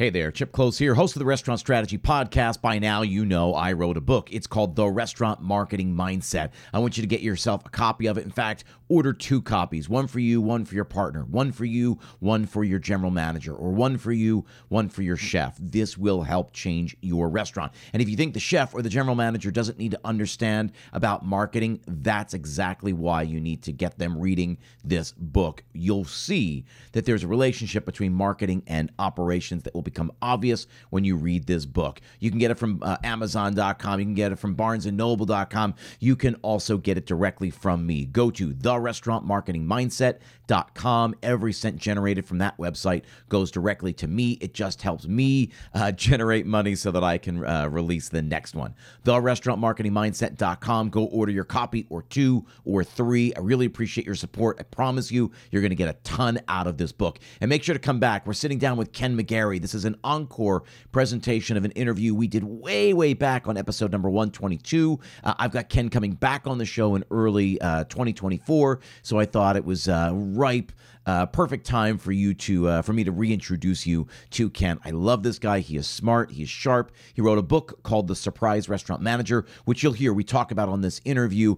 Hey there, Chip Close here, host of the Restaurant Strategy Podcast. By now, you know I wrote a book. It's called The Restaurant Marketing Mindset. I want you to get yourself a copy of it. In fact, order two copies one for you, one for your partner, one for you, one for your general manager, or one for you, one for your chef. This will help change your restaurant. And if you think the chef or the general manager doesn't need to understand about marketing, that's exactly why you need to get them reading this book. You'll see that there's a relationship between marketing and operations that will be become obvious when you read this book. You can get it from uh, Amazon.com. You can get it from BarnesandNoble.com. You can also get it directly from me. Go to therestaurantmarketingmindset.com. Every cent generated from that website goes directly to me. It just helps me uh, generate money so that I can uh, release the next one. Therestaurantmarketingmindset.com. Go order your copy or two or three. I really appreciate your support. I promise you, you're going to get a ton out of this book. And make sure to come back. We're sitting down with Ken McGarrie. This is is an encore presentation of an interview we did way, way back on episode number 122. Uh, I've got Ken coming back on the show in early uh, 2024, so I thought it was uh, ripe. Uh, perfect time for you to uh, for me to reintroduce you to Ken. I love this guy. He is smart. He is sharp. He wrote a book called The Surprise Restaurant Manager, which you'll hear we talk about on this interview.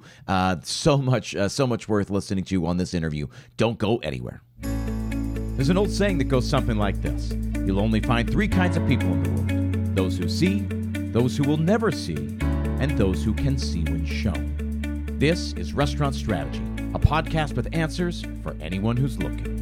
So much, so much worth listening to on this interview. Don't go anywhere. There's an old saying that goes something like this You'll only find three kinds of people in the world those who see, those who will never see, and those who can see when shown. This is Restaurant Strategy, a podcast with answers for anyone who's looking.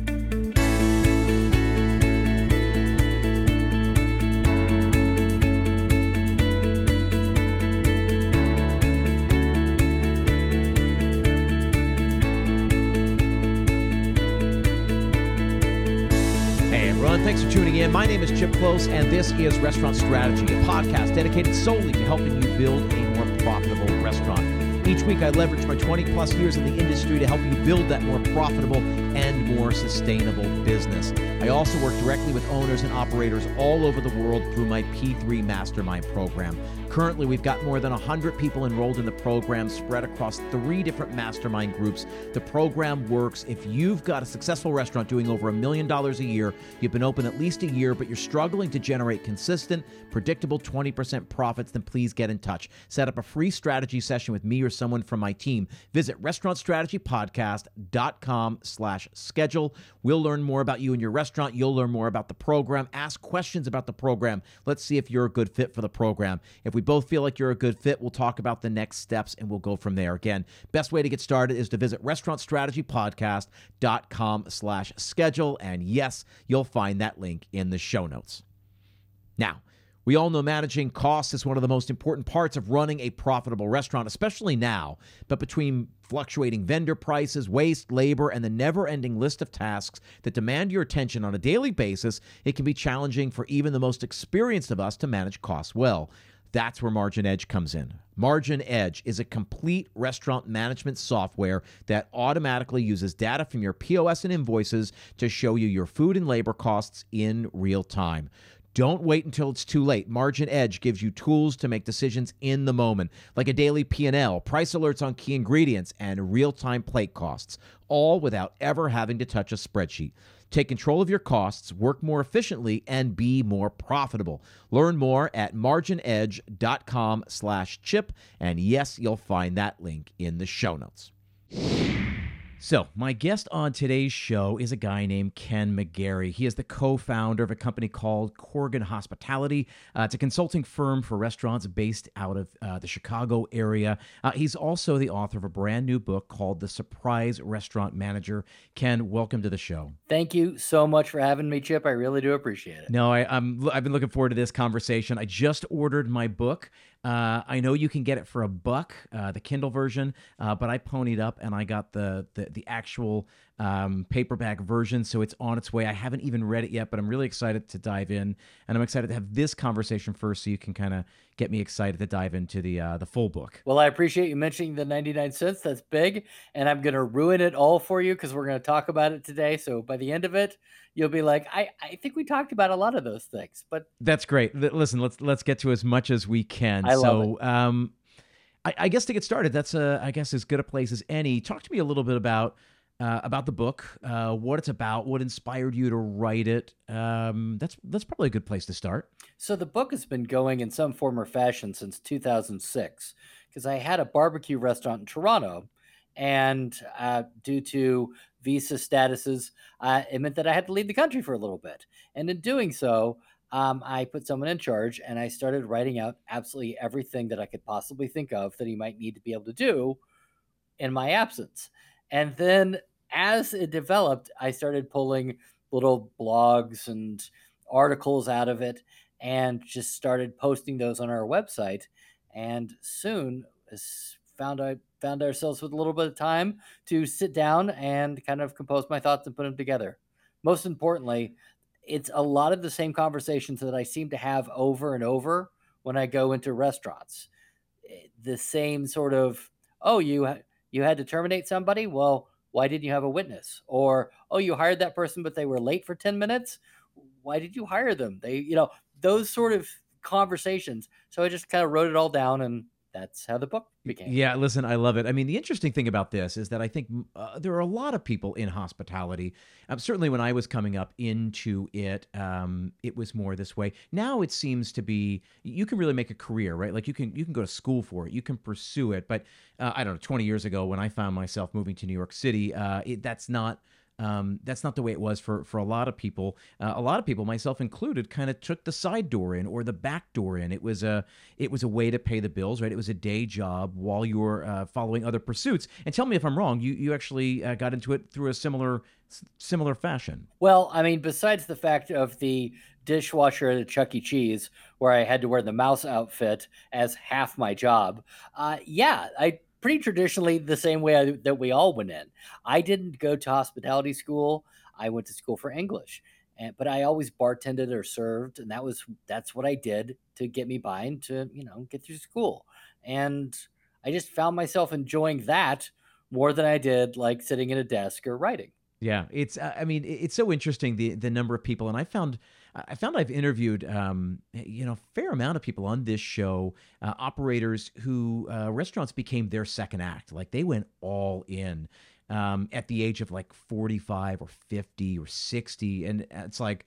My name is Chip Close, and this is Restaurant Strategy, a podcast dedicated solely to helping you build a more profitable restaurant. Each week, I leverage my 20 plus years in the industry to help you build that more profitable and more sustainable business. I also work directly with owners and operators all over the world through my P3 Mastermind program. Currently, we've got more than 100 people enrolled in the program spread across three different mastermind groups. The program works if you've got a successful restaurant doing over a million dollars a year, you've been open at least a year, but you're struggling to generate consistent, predictable 20% profits, then please get in touch. Set up a free strategy session with me or someone from my team. Visit restaurantstrategypodcast.com slash schedule. We'll learn more about you and your restaurant. You'll learn more about the program. Ask questions about the program. Let's see if you're a good fit for the program. If we both feel like you're a good fit, we'll talk about the next steps and we'll go from there. Again, best way to get started is to visit restaurantstrategypodcast.com slash schedule. And yes, you'll find that link in the show notes. Now, we all know managing costs is one of the most important parts of running a profitable restaurant, especially now. But between fluctuating vendor prices, waste, labor, and the never ending list of tasks that demand your attention on a daily basis, it can be challenging for even the most experienced of us to manage costs well. That's where MarginEdge comes in. MarginEdge is a complete restaurant management software that automatically uses data from your POS and invoices to show you your food and labor costs in real time. Don't wait until it's too late. MarginEdge gives you tools to make decisions in the moment, like a daily P&L, price alerts on key ingredients, and real-time plate costs, all without ever having to touch a spreadsheet. Take control of your costs, work more efficiently, and be more profitable. Learn more at marginedge.com slash chip. And yes, you'll find that link in the show notes. So, my guest on today's show is a guy named Ken McGarrie. He is the co founder of a company called Korgen Hospitality. Uh, it's a consulting firm for restaurants based out of uh, the Chicago area. Uh, he's also the author of a brand new book called The Surprise Restaurant Manager. Ken, welcome to the show. Thank you so much for having me, Chip. I really do appreciate it. No, I, I'm, I've been looking forward to this conversation. I just ordered my book. Uh, I know you can get it for a buck, uh, the Kindle version, uh, but I ponied up and I got the the, the actual um, paperback version, so it's on its way. I haven't even read it yet, but I'm really excited to dive in, and I'm excited to have this conversation first, so you can kind of get me excited to dive into the uh, the full book. Well, I appreciate you mentioning the 99 cents. That's big, and I'm going to ruin it all for you because we're going to talk about it today. So by the end of it, you'll be like, I, I think we talked about a lot of those things. But that's great. Listen, let's let's get to as much as we can. I love so, it. Um, I, I guess to get started, that's a I guess as good a place as any. Talk to me a little bit about uh, about the book, uh, what it's about, what inspired you to write it. Um, that's that's probably a good place to start. So the book has been going in some form or fashion since 2006 because I had a barbecue restaurant in Toronto, and uh, due to visa statuses, it meant that I had to leave the country for a little bit. And in doing so, um, I put someone in charge and I started writing out absolutely everything that I could possibly think of that he might need to be able to do in my absence. And then as it developed, I started pulling little blogs and articles out of it and just started posting those on our website. And soon found I found ourselves with a little bit of time to sit down and kind of compose my thoughts and put them together. Most importantly, it's a lot of the same conversations that I seem to have over and over when I go into restaurants. Eh, the same sort of, oh, you you had to terminate somebody. Well, why didn't you have a witness? Or oh, you hired that person, but they were late for ten minutes. Why did you hire them? They, you know, those sort of conversations. So I just kind of wrote it all down and that's how the book became. Yeah, listen, I love it. I mean, the interesting thing about this is that I think uh, there are a lot of people in hospitality. Um, certainly, when I was coming up into it, um, it was more this way. Now it seems to be you can really make a career, right? Like you can you can go to school for it, you can pursue it. But uh, I don't know, twenty years ago when I found myself moving to New York City, uh, it, that's not um, that's not the way it was for for a lot of people. Uh, a lot of people, myself included, kind of took the side door in or the back door in. It was a it was a way to pay the bills, right? It was a day job while you were uh, following other pursuits. And tell me if I'm wrong. You you actually uh, got into it through a similar similar fashion. Well, I mean, besides the fact of the dishwasher at Chuck E. Cheese, where I had to wear the mouse outfit as half my job, uh, yeah, I pretty traditionally the same way I, that we all went in. I didn't go to hospitality school. I went to school for English, and, but I always bartended or served, and that was that's what I did to get me by and to you know get through school. And I just found myself enjoying that more than I did like sitting at a desk or writing. Yeah, it's uh, I mean it's so interesting the the number of people, and I found I found I've interviewed, um, you know, fair amount of people on this show, uh, operators who uh, restaurants became their second act. Like they went all in um, at the age of like 45 or 50 or 60. And it's like,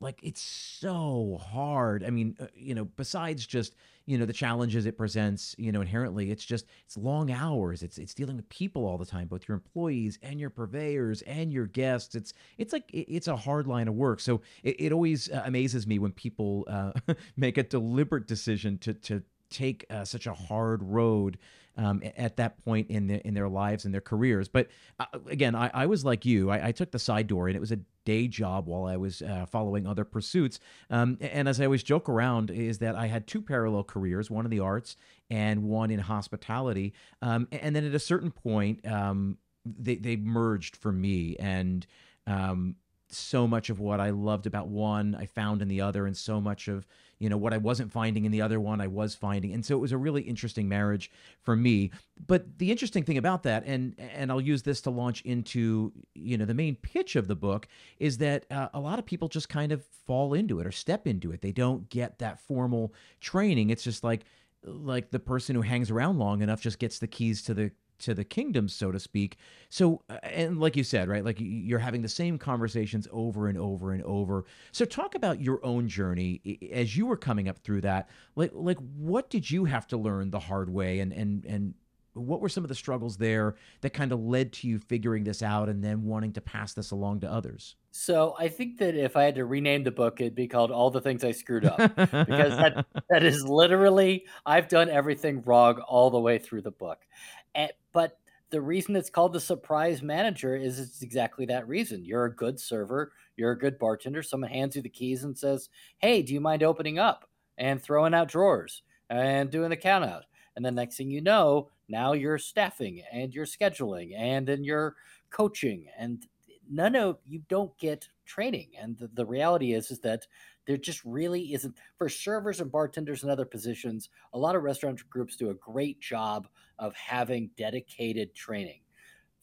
like it's so hard. I mean, uh, you know, besides just you know the challenges it presents, you know, inherently, it's just it's long hours. It's it's dealing with people all the time, both your employees and your purveyors and your guests. It's it's like it's a hard line of work. So it, it always uh, amazes me when people uh, make a deliberate decision to to take uh, such a hard road um, at that point in their in their lives and their careers. But uh, again, I, I, was like you. I, I, took the side door, and it was a day job while I was uh, following other pursuits. Um, and as I always joke around, is that I had two parallel careers: one in the arts and one in hospitality. Um, and then at a certain point, um, they they merged for me and um, so much of what I loved about one I found in the other, and so much of you know what I wasn't finding in the other one I was finding, and so it was a really interesting marriage for me. But the interesting thing about that, and and I'll use this to launch into you know the main pitch of the book, is that uh, a lot of people just kind of fall into it or step into it. They don't get that formal training. It's just like like the person who hangs around long enough just gets the keys to the to the kingdom, so to speak. So, uh, and like you said, right, like you're having the same conversations over and over and over. So, talk about your own journey as you were coming up through that. Like, like what did you have to learn the hard way, and and and what were some of the struggles there that kind of led to you figuring this out and then wanting to pass this along to others? So I think that if I had to rename the book, it'd be called "All the Things I Screwed Up" because that that is literally I've done everything wrong all the way through the book, Eh, but the reason it's called the surprise manager is it's exactly that reason. You're a good server, you're a good bartender. Someone hands you the keys and says, "Hey, do you mind opening up and throwing out drawers and doing the count out?" And the next thing you know, now you're staffing and you're scheduling and then you're coaching and none of you don't get training. And the, the reality is is that there just really isn't for servers and bartenders and other positions. A lot of restaurant groups do a great job of having dedicated training.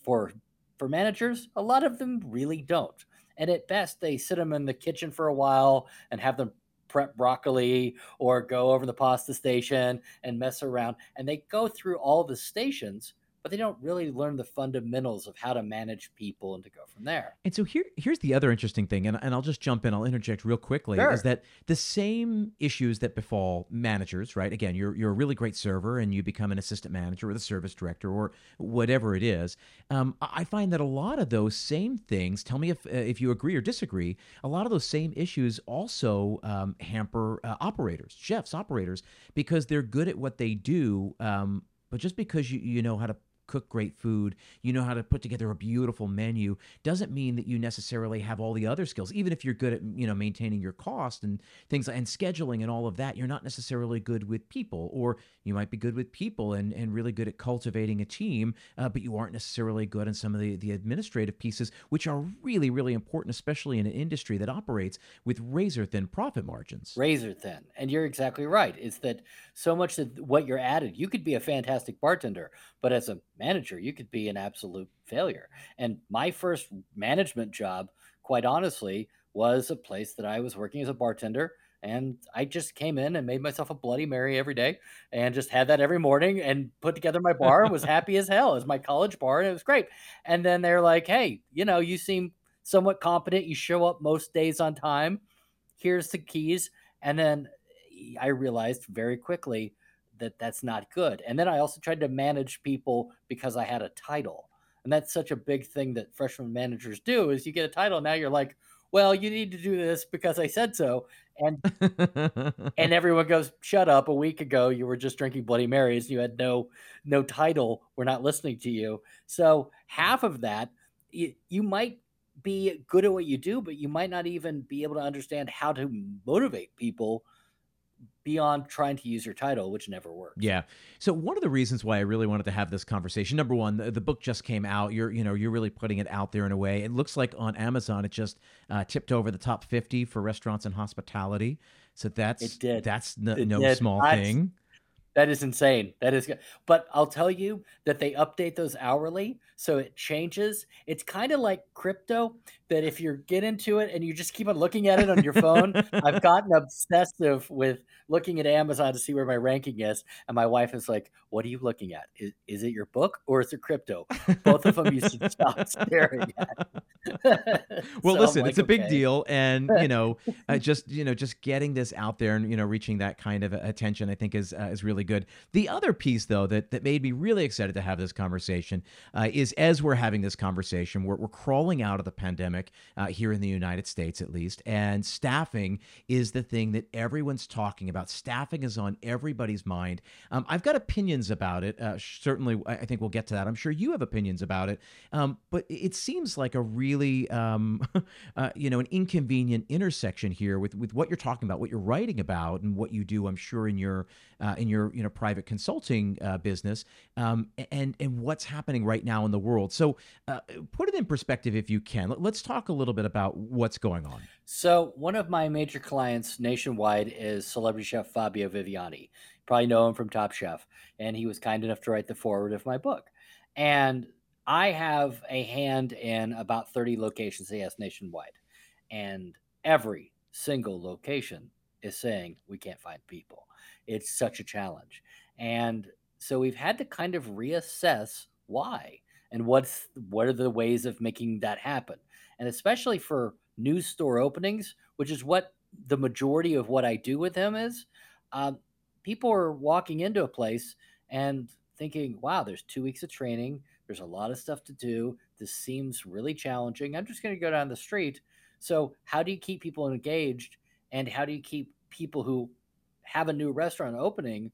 For for managers, a lot of them really don't. And at best, they sit them in the kitchen for a while and have them prep broccoli or go over the pasta station and mess around. And they go through all the stations, but they don't really learn the fundamentals of how to manage people and to go from there. And so here, here's the other interesting thing, and, and I'll just jump in. I'll interject real quickly. Sure. Is that the same issues that befall managers? Right. Again, you're you're a really great server, and you become an assistant manager or the service director or whatever it is. Um, I find that a lot of those same things. Tell me if uh, if you agree or disagree. A lot of those same issues also um, hamper uh, operators, chefs, operators, because they're good at what they do. Um, but just because you, you know how to cook great food, you know how to put together a beautiful menu, doesn't mean that you necessarily have all the other skills. Even if you're good at, you know, maintaining your cost and things and scheduling and all of that, you're not necessarily good with people. Or you might be good with people and, and really good at cultivating a team, uh, but you aren't necessarily good in some of the, the administrative pieces, which are really, really important, especially in an industry that operates with razor thin profit margins. Razor thin. And you're exactly right. It's that so much that what you're added, you could be a fantastic bartender, but as a manager, you could be an absolute failure. And my first management job, quite honestly, was a place that I was working as a bartender. And I just came in and made myself a Bloody Mary every day and just had that every morning and put together my bar and was happy as hell as my college bar. And it was great. And then they're like, hey, you know, you seem somewhat competent. You show up most days on time. Here's the keys. And then eh, I realized very quickly that that's not good. And then I also tried to manage people because I had a title. And that's such a big thing that freshman managers do is you get a title now you're like, well, you need to do this because I said so. And and everyone goes, "Shut up. A week ago you were just drinking bloody marys. You had no no title. We're not listening to you." So, half of that you, you might be good at what you do, but you might not even be able to understand how to motivate people beyond trying to use your title, which never works. Yeah. So one of the reasons why I really wanted to have this conversation, number one, the, the, book just came out. You're, you know, you're really putting it out there in a way. It looks like on Amazon, it just uh, tipped over the top 50 for restaurants and hospitality. So that's it did. That's no small thing. That is insane. That is good. But I'll tell you that they update those hourly, so it changes. It's kind of like crypto that if you get into it and you just keep on looking at it on your phone, I've gotten obsessive with looking at Amazon to see where my ranking is. And my wife is like, What are you looking at? Is, is it your book or is it crypto? Both of them you should stop staring at. Well, So listen, like, it's a big "Okay." deal, and you know, uh, just you know, just getting this out there and you know, reaching that kind of attention, I think is uh, is really good. The other piece, though, that that made me really excited to have this conversation uh, is as we're having this conversation, we're we're crawling out of the pandemic uh, here in the United States, at least, and staffing is the thing that everyone's talking about. Staffing is on everybody's mind. Um, I've got opinions about it. Uh, certainly, I think we'll get to that. I'm sure you have opinions about it, um, but it seems like a really, um, uh, you know, an inconvenient intersection here with with what you're talking about, what you're writing about, and what you do. I'm sure in your uh, in your you know private consulting uh, business, um, and and what's happening right now in the world. So, uh, put it in perspective if you can. Let- Let's talk a little bit about what's going on. So one of my major clients nationwide is celebrity chef Fabio Viviani. You probably know him from Top Chef, and he was kind enough to write the foreword of my book. And I have a hand in about 30 locations has nationwide. And every single location is saying we can't find people. It's such a challenge. And so we've had to kind of reassess why and what's what are the ways of making that happen. And especially for new store openings, which is what the majority of what I do with them is, um, people are walking into a place and thinking, wow, there's two weeks of training. There's a lot of stuff to do. This seems really challenging. I'm just going to go down the street. So, how do you keep people engaged? And how do you keep people who have a new restaurant opening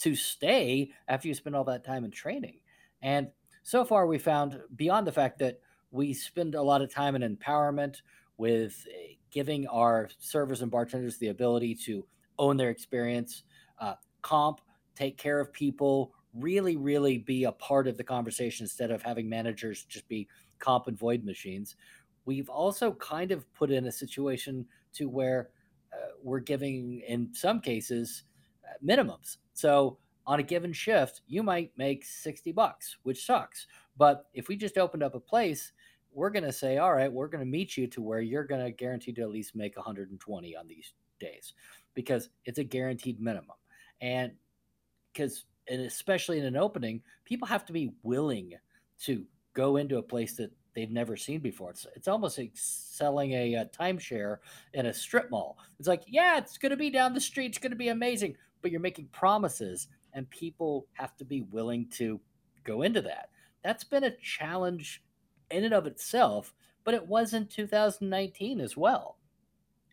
to stay after you spend all that time in training? And so far, we found beyond the fact that we spend a lot of time in empowerment with eh, giving our servers and bartenders the ability to own their experience, uh, comp, take care of people, really, really be a part of the conversation instead of having managers just be comp and void machines. We've also kind of put in a situation to where uh, we're giving, in some cases, uh, minimums. So on a given shift, you might make 60 bucks, which sucks. But if we just opened up a place, we're going to say, all right, we're going to meet you to where you're going to guarantee to at least make 120 on these days because it's a guaranteed minimum. And because and especially in an opening, people have to be willing to go into a place that they've never seen before. It's it's almost like selling a, a timeshare in a strip mall. It's like, yeah, it's going to be down the street, it's going to be amazing, but you're making promises, and people have to be willing to go into that. That's been a challenge in and of itself, but it was in 2019 as well.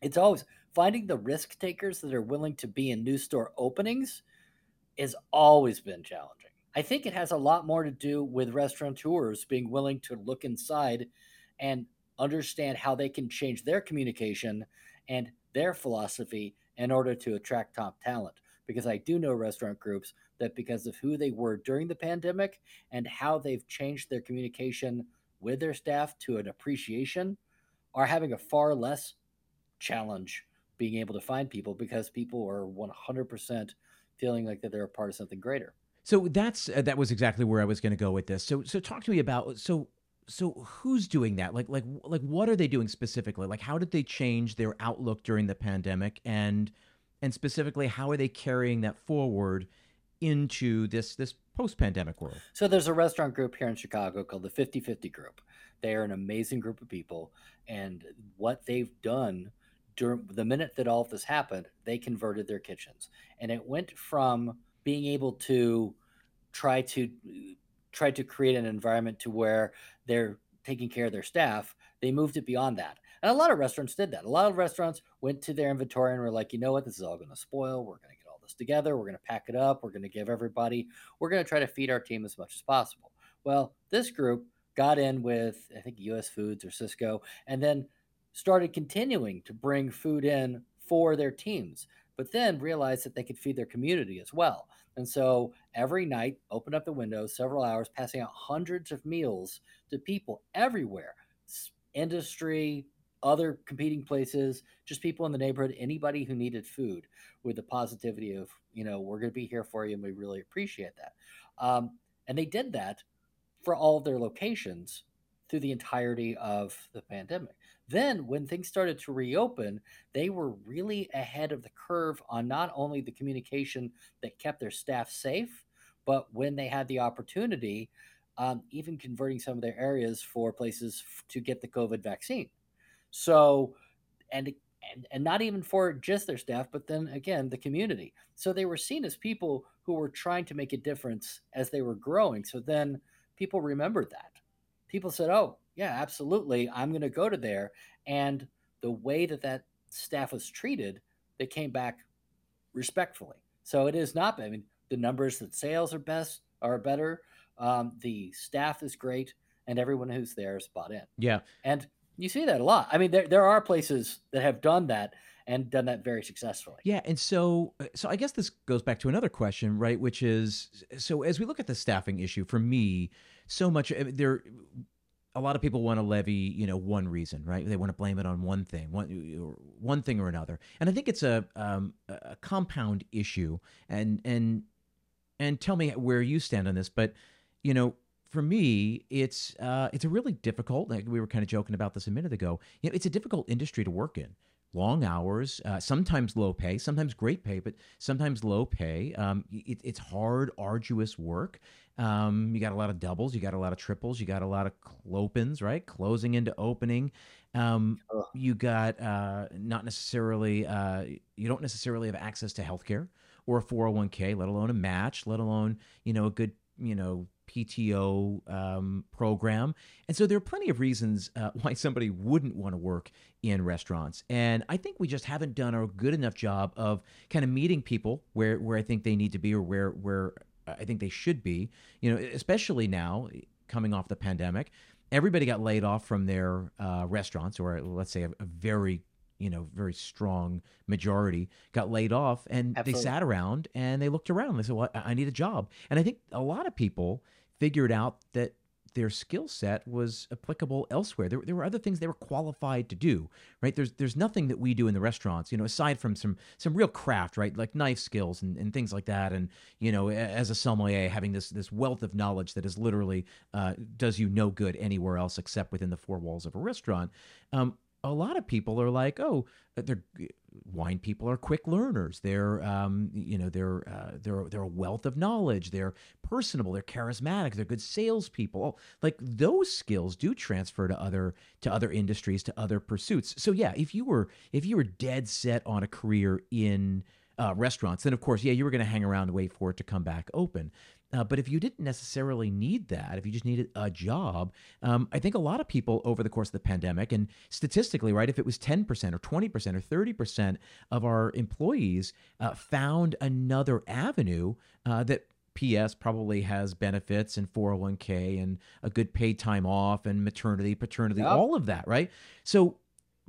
It's always finding the risk takers that are willing to be in new store openings has always been challenging. I think it has a lot more to do with restaurateurs being willing to look inside and understand how they can change their communication and their philosophy in order to attract top talent. Because I do know restaurant groups that, because of who they were during the pandemic and how they've changed their communication with their staff to an appreciation, are having a far less challenge being able to find people because people are 100% feeling like that they're a part of something greater. So that's uh, that was exactly where I was going to go with this. So so talk to me about so so who's doing that? Like like like what are they doing specifically? Like how did they change their outlook during the pandemic and and specifically how are they carrying that forward into this this post-pandemic world? So there's a restaurant group here in Chicago called the 50/50 group. They are an amazing group of people and what they've done during the minute that all of this happened, they converted their kitchens. And it went from being able to try to try to create an environment to where they're taking care of their staff they moved it beyond that. And a lot of restaurants did that. A lot of restaurants went to their inventory and were like you know what? This is all going to spoil. We're going to get all this together. We're going to pack it up. We're going to give everybody we're going to try to feed our team as much as possible. Well this group got in with i think us foods or Sysco, and then started continuing to bring food in for their teams but then realized that they could feed their community as well. And so every night, open up the windows several hours, passing out hundreds of meals to people everywhere industry, other competing places, just people in the neighborhood, anybody who needed food with the positivity of, you know, we're going to be here for you and we really appreciate that. Um, and they did that for all of their locations through the entirety of the pandemic. Then, when things started to reopen, they were really ahead of the curve on not only the communication that kept their staff safe, but when they had the opportunity, um, even converting some of their areas for places to get the COVID vaccine. So, and and, and not even for just their staff, but then again, the community. So they were seen as people who were trying to make a difference as they were growing. So then people remembered that. People said, oh, yeah, absolutely. I'm going to go to there. And the way that that staff was treated, they came back respectfully. So it is not. I mean, the numbers that sales are best are better. Um, the staff is great, and everyone who's there is bought in. Yeah, and you see that a lot. I mean, there there are places that have done that and done that very successfully. Yeah, and so uh, so I guess this goes back to another question, right? Which is so as we look at the staffing issue, for me, so much there a lot of people want to levy, you know, one reason, right? They want to blame it on one thing, one one thing or another, and I think it's a um, a compound issue. And and and tell me where you stand on this, but you know, for me, it's uh, it's a really difficult. Like we were kind of joking about this a minute ago. You know, it's a difficult industry to work in long hours, uh, sometimes low pay, sometimes great pay, but sometimes low pay. Um, it, it's hard, arduous work. Um, you got a lot of doubles, you got a lot of triples, you got a lot of clopens, right? Closing into opening. Um, you got uh, not necessarily, uh, you don't necessarily have access to healthcare or a 401k, let alone a match, let alone, you know, a good, you know, PTO um, program. And so there are plenty of reasons uh, why somebody wouldn't want to work in restaurants. And I think we just haven't done a good enough job of kind of meeting people where, where I think they need to be or where, where I think they should be, you know, especially now coming off the pandemic. Everybody got laid off from their uh, restaurants, or let's say a, a very you know, very strong majority got laid off and Absolutely. they sat around and they looked around. And They said, well, I need a job. And I think a lot of people figured out that their skill set was applicable elsewhere. There, there were other things they were qualified to do, right? There's there's nothing that we do in the restaurants, you know, aside from some some real craft, right? Like knife skills and, and things like that. And, you know, as a sommelier, having this this wealth of knowledge that is literally uh, does you no good anywhere else except within the four walls of a restaurant. Um, a lot of people are like, oh, they're wine people are quick learners. They're, um, you know, they're uh, they're they're a wealth of knowledge. They're personable. They're charismatic. They're good salespeople. Like those skills do transfer to other to other industries, to other pursuits. So yeah, if you were if you were dead set on a career in uh, restaurants, then of course, yeah, you were going to hang around and wait for it to come back open. Uh, but if you didn't necessarily need that, if you just needed a job, um, I think a lot of people over the course of the pandemic, and statistically, right, if it was 10% or 20% or 30% of our employees uh, found another avenue uh, that PS probably has benefits and 401k and a good paid time off and maternity, paternity, Yep. all of that, right? So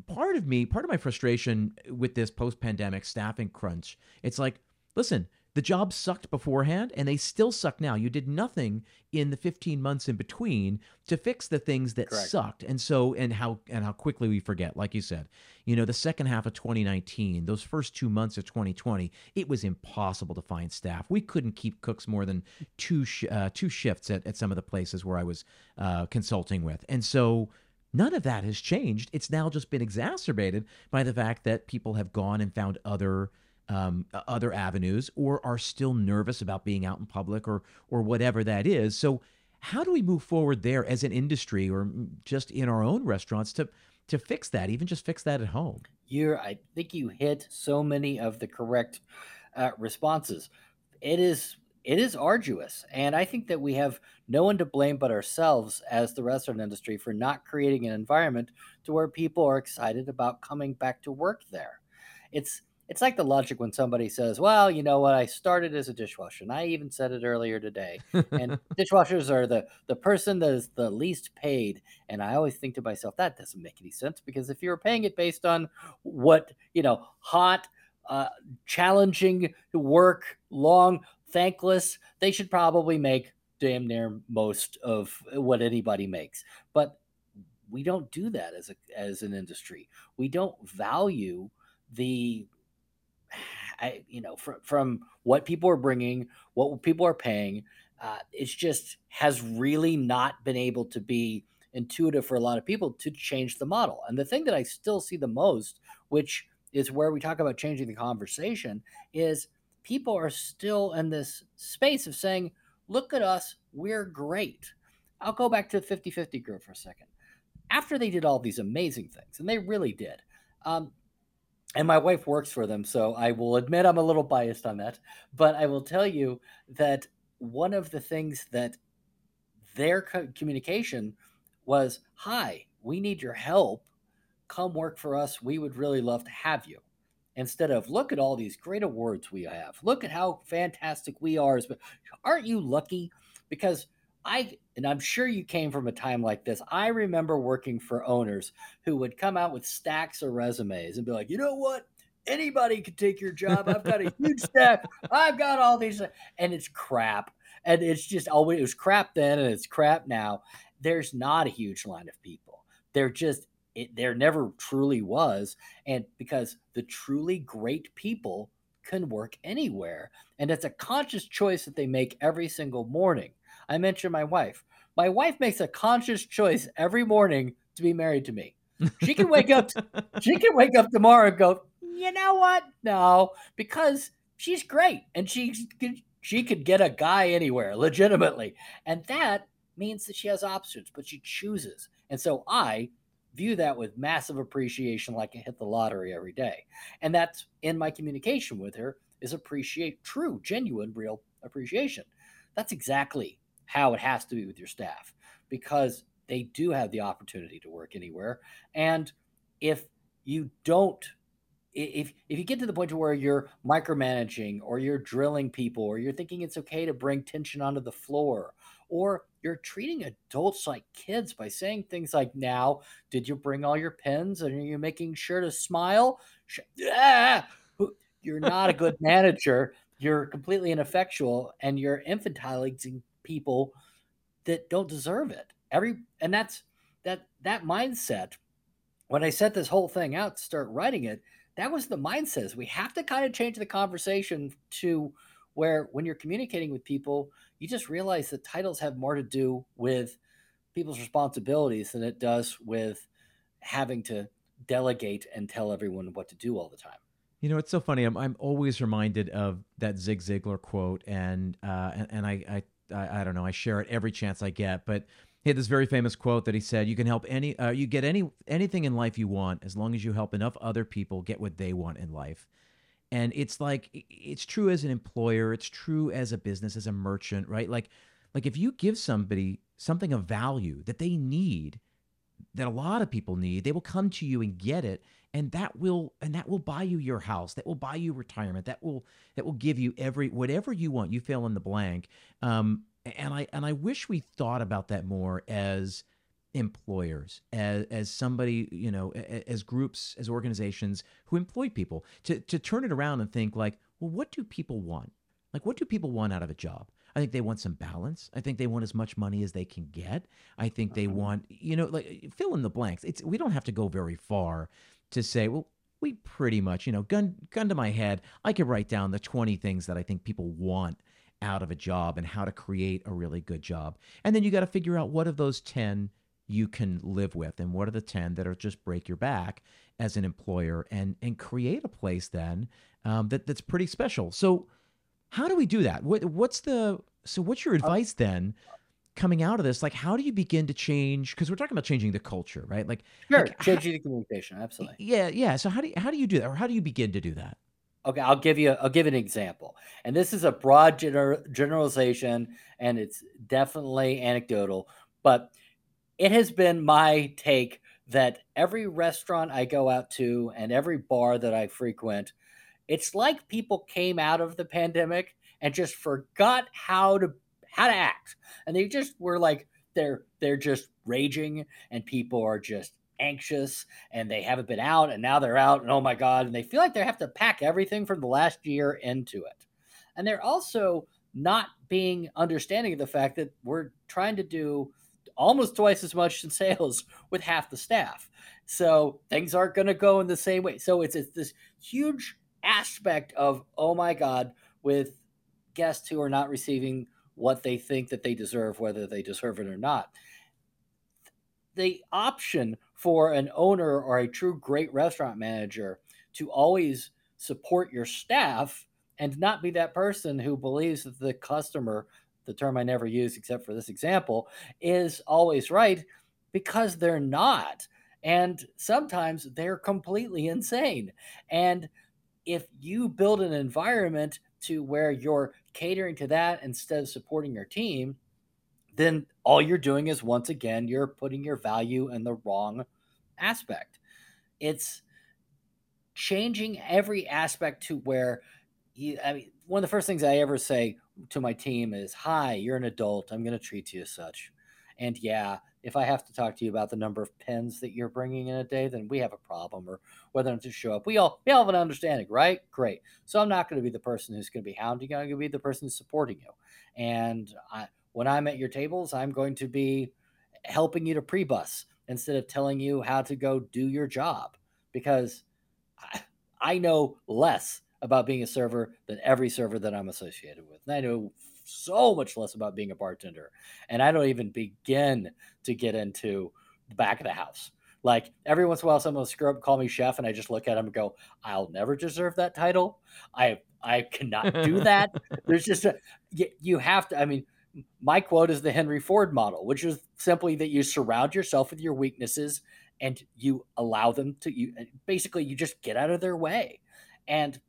part of me, part of my frustration with this post-pandemic staffing crunch, it's like, listen, the job sucked beforehand and they still suck now. You did nothing in the 15 months in between to fix the things that Correct. sucked. And so and how and how quickly we forget, like you said. You know, the second half of 2019, those first 2 months of 2020, it was impossible to find staff. We couldn't keep cooks more than two sh- uh, two shifts at, at some of the places where I was uh, consulting with. And so None of that has changed. It's now just been exacerbated by the fact that people have gone and found other um, other avenues, or are still nervous about being out in public, or or whatever that is. So, how do we move forward there as an industry, or just in our own restaurants to to fix that? Even just fix that at home. You're, I think you hit so many of the correct uh, responses. It is it is arduous, and I think that we have no one to blame but ourselves as the restaurant industry for not creating an environment to where people are excited about coming back to work there. It's it's like the logic when somebody says, "Well, you know what? I started as a dishwasher, and I even said it earlier today." And dishwashers are the the person that is the least paid. And I always think to myself, that doesn't make any sense because if you were paying it based on what you know, hot, uh, challenging work, long, thankless, they should probably make damn near most of what anybody makes. But we don't do that as a as an industry. We don't value the I, you know from from what people are bringing, what people are paying. Uh, it's just has really not been able to be intuitive for a lot of people to change the model. And the thing that I still see the most, which is where we talk about changing the conversation, is people are still in this space of saying, look at us, we're great. I'll go back to the 50 50 group for a second. After they did all these amazing things, and they really did, um, and my wife works for them, so I will admit I'm a little biased on that. But I will tell you that one of the things that their co- communication was Hi, we need your help. Come work for us. We would really love to have you. Instead of look at all these great awards we have, look at how fantastic we are. But aren't you lucky? Because I, and I'm sure you came from a time like this. I remember working for owners who would come out with stacks of resumes and be like, you know what? Anybody could take your job. I've got a huge stack. I've got all these, and it's crap. And it's just always, it was crap then and it's crap now. There's not a huge line of people. They're just, it, there never truly was. And because the truly great people can work anywhere. And it's a conscious choice that they make every single morning. I mentioned my wife. My wife makes a conscious choice every morning to be married to me. She can wake up she can wake up tomorrow and go, "You know what? No, because she's great and she she could get a guy anywhere legitimately. And that means that she has options, but she chooses. And so I view that with massive appreciation like I hit the lottery every day. And that's in my communication with her is appreciate true, genuine, real appreciation. That's exactly how it has to be with your staff because they do have the opportunity to work anywhere. And if you don't if if you get to the point to where you're micromanaging or you're drilling people or you're thinking it's okay to bring tension onto the floor or you're treating adults like kids by saying things like now did you bring all your pens and are you making sure to smile ah! you're not a good manager you're completely ineffectual and you're infantilizing people that don't deserve it every and that's that that mindset when i set this whole thing out to start writing it that was the mindset we have to kind of change the conversation to where when you're communicating with people you just realize that titles have more to do with people's responsibilities than it does with having to delegate and tell everyone what to do all the time. You know, it's so funny. I'm I'm always reminded of that Zig Ziglar quote, and uh, and, and I, I I I don't know. I share it every chance I get, but he had this very famous quote that he said, "You can help any, uh, you get any anything in life you want as long as you help enough other people get what they want in life." And it's like it's true as an employer, it's true as a business, as a merchant, right? Like, like if you give somebody something of value that they need, that a lot of people need, they will come to you and get it, and that will and that will buy you your house, that will buy you retirement, that will that will give you every whatever you want. You fill in the blank. Um, and I and I wish we thought about that more as employers as, as somebody you know as groups as organizations who employ people to to turn it around and think like well what do people want like what do people want out of a job i think they want some balance i think they want as much money as they can get i think they Uh-huh. want you know like fill in the blanks it's we don't have to go very far to say well we pretty much you know gun gun to my head i could write down the 20 things that i think people want out of a job and how to create a really good job. And then you got to figure out what of those 10 you can live with and what are the 10 that are just break your back as an employer and and create a place then um, that that's pretty special. So how do we do that? What what's the so what's your advice then coming out of this? Like how do you begin to change because we're talking about changing the culture, right? Like Sure, like, changing the communication, absolutely. yeah, yeah. So how do you, how do you do that or how do you begin to do that? Okay, I'll give you I'll give an example. And this is a broad gener- generalization and it's definitely anecdotal, but it has been my take that every restaurant I go out to and every bar that I frequent, it's like people came out of the pandemic and just forgot how to how to act. And they just were like they're they're just raging and people are just anxious and they haven't been out and now they're out and oh my god and they feel like they have to pack everything from the last year into it. And they're also not being understanding of the fact that we're trying to do almost twice as much in sales with half the staff. So things aren't going to go in the same way. So it's, it's this huge aspect of, oh my God, with guests who are not receiving what they think that they deserve, whether they deserve it or not. The option for an owner or a true great restaurant manager to always support your staff and not be that person who believes that the customer, the term I never use except for this example, is always right because they're not. And sometimes they're completely insane. And if you build an environment to where you're catering to that instead of supporting your team, then all you're doing is once again, you're putting your value in the wrong aspect. It's changing every aspect to where you, I mean, one of the first things I ever say to my team is, Hi, you're an adult. I'm going to treat you as such. And yeah, if I have to talk to you about the number of pens that you're bringing in a day, then we have a problem, or whether not to show up. We all we all have an understanding, right? Great. So I'm not going to be the person who's going to be hounding you. I'm going to be the person supporting you. And I, when I'm at your tables, I'm going to be helping you to pre-bus instead of telling you how to go do your job because I, I know less about being a server than every server that I'm associated with. And I know so much less about being a bartender. And I don't even begin to get into the back of the house. Like every once in a while, someone will screw up, call me chef, and I just look at them and go, "I'll never deserve that title. I I cannot do that." There's just a you, you have to. I mean, my quote is the Henry Ford model, which is simply that you surround yourself with your weaknesses and you allow them to you. Basically, you just get out of their way, and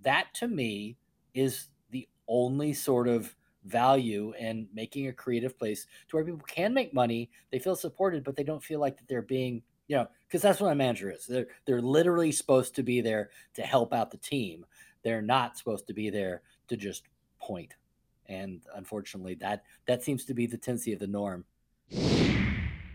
that to me is the only sort of value in making a creative place to where people can make money they feel supported but they don't feel like that they're being you know because that's what a manager is. They're they're literally supposed to be there to help out the team. They're not supposed to be there to just point. And unfortunately that that seems to be the tendency of the norm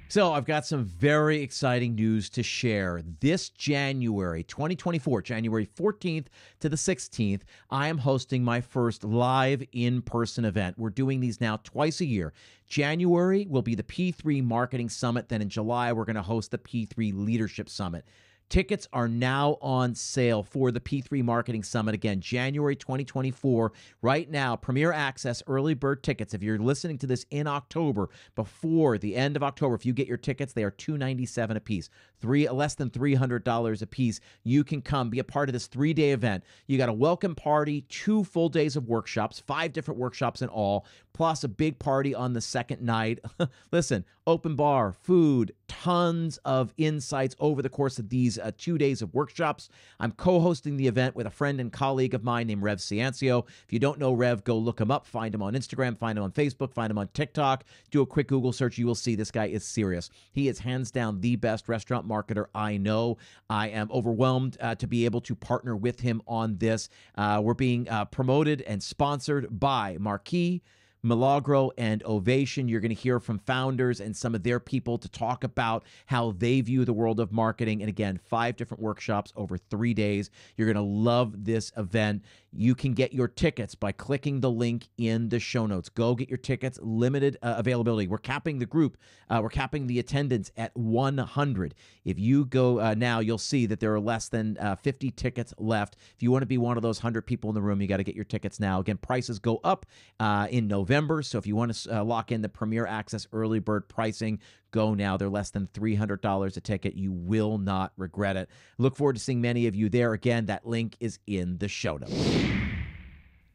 So, I've got some very exciting news to share. This January 2024, January 14th to the 16th, I am hosting my first live in person event. We're doing these now twice a year. January will be the P3 Marketing Summit. Then in July, we're going to host the P3 Leadership Summit. Tickets are now on sale for the P3 Marketing Summit again, January 2024. Right now, Premier Access early bird tickets. If you're listening to this in October, before the end of October, if you get your tickets, they are $297 a piece, three less than $300 a piece. You can come be a part of this three day event. You got a welcome party, two full days of workshops, five different workshops in all, plus a big party on the second night. Listen, open bar, food, tons of insights over the course of these uh, two days of workshops. I'm co hosting the event with a friend and colleague of mine named Rev Ciancio. If you don't know Rev, go look him up, find him on Instagram, find him on Facebook, find him on TikTok. Do a quick Google search. You will see this guy is serious. He is hands down the best restaurant marketer I know. I am overwhelmed uh, to be able to partner with him on this. Uh, we're being uh, promoted and sponsored by Marquee. Milagro and Ovation. You're going to hear from founders and some of their people to talk about how they view the world of marketing. And again, five different workshops over three days. You're going to love this event. You can get your tickets by clicking the link in the show notes. Go get your tickets, limited uh, availability. We're capping the group, uh, we're capping the attendance at 100. If you go uh, now, you'll see that there are less than uh, 50 tickets left. If you want to be one of those 100 people in the room, you got to get your tickets now. Again, prices go up uh, in November. So if you want to uh, lock in the Premier Access early bird pricing, go now. They're less than $300 a ticket. You will not regret it. Look forward to seeing many of you there. Again, that link is in the show notes.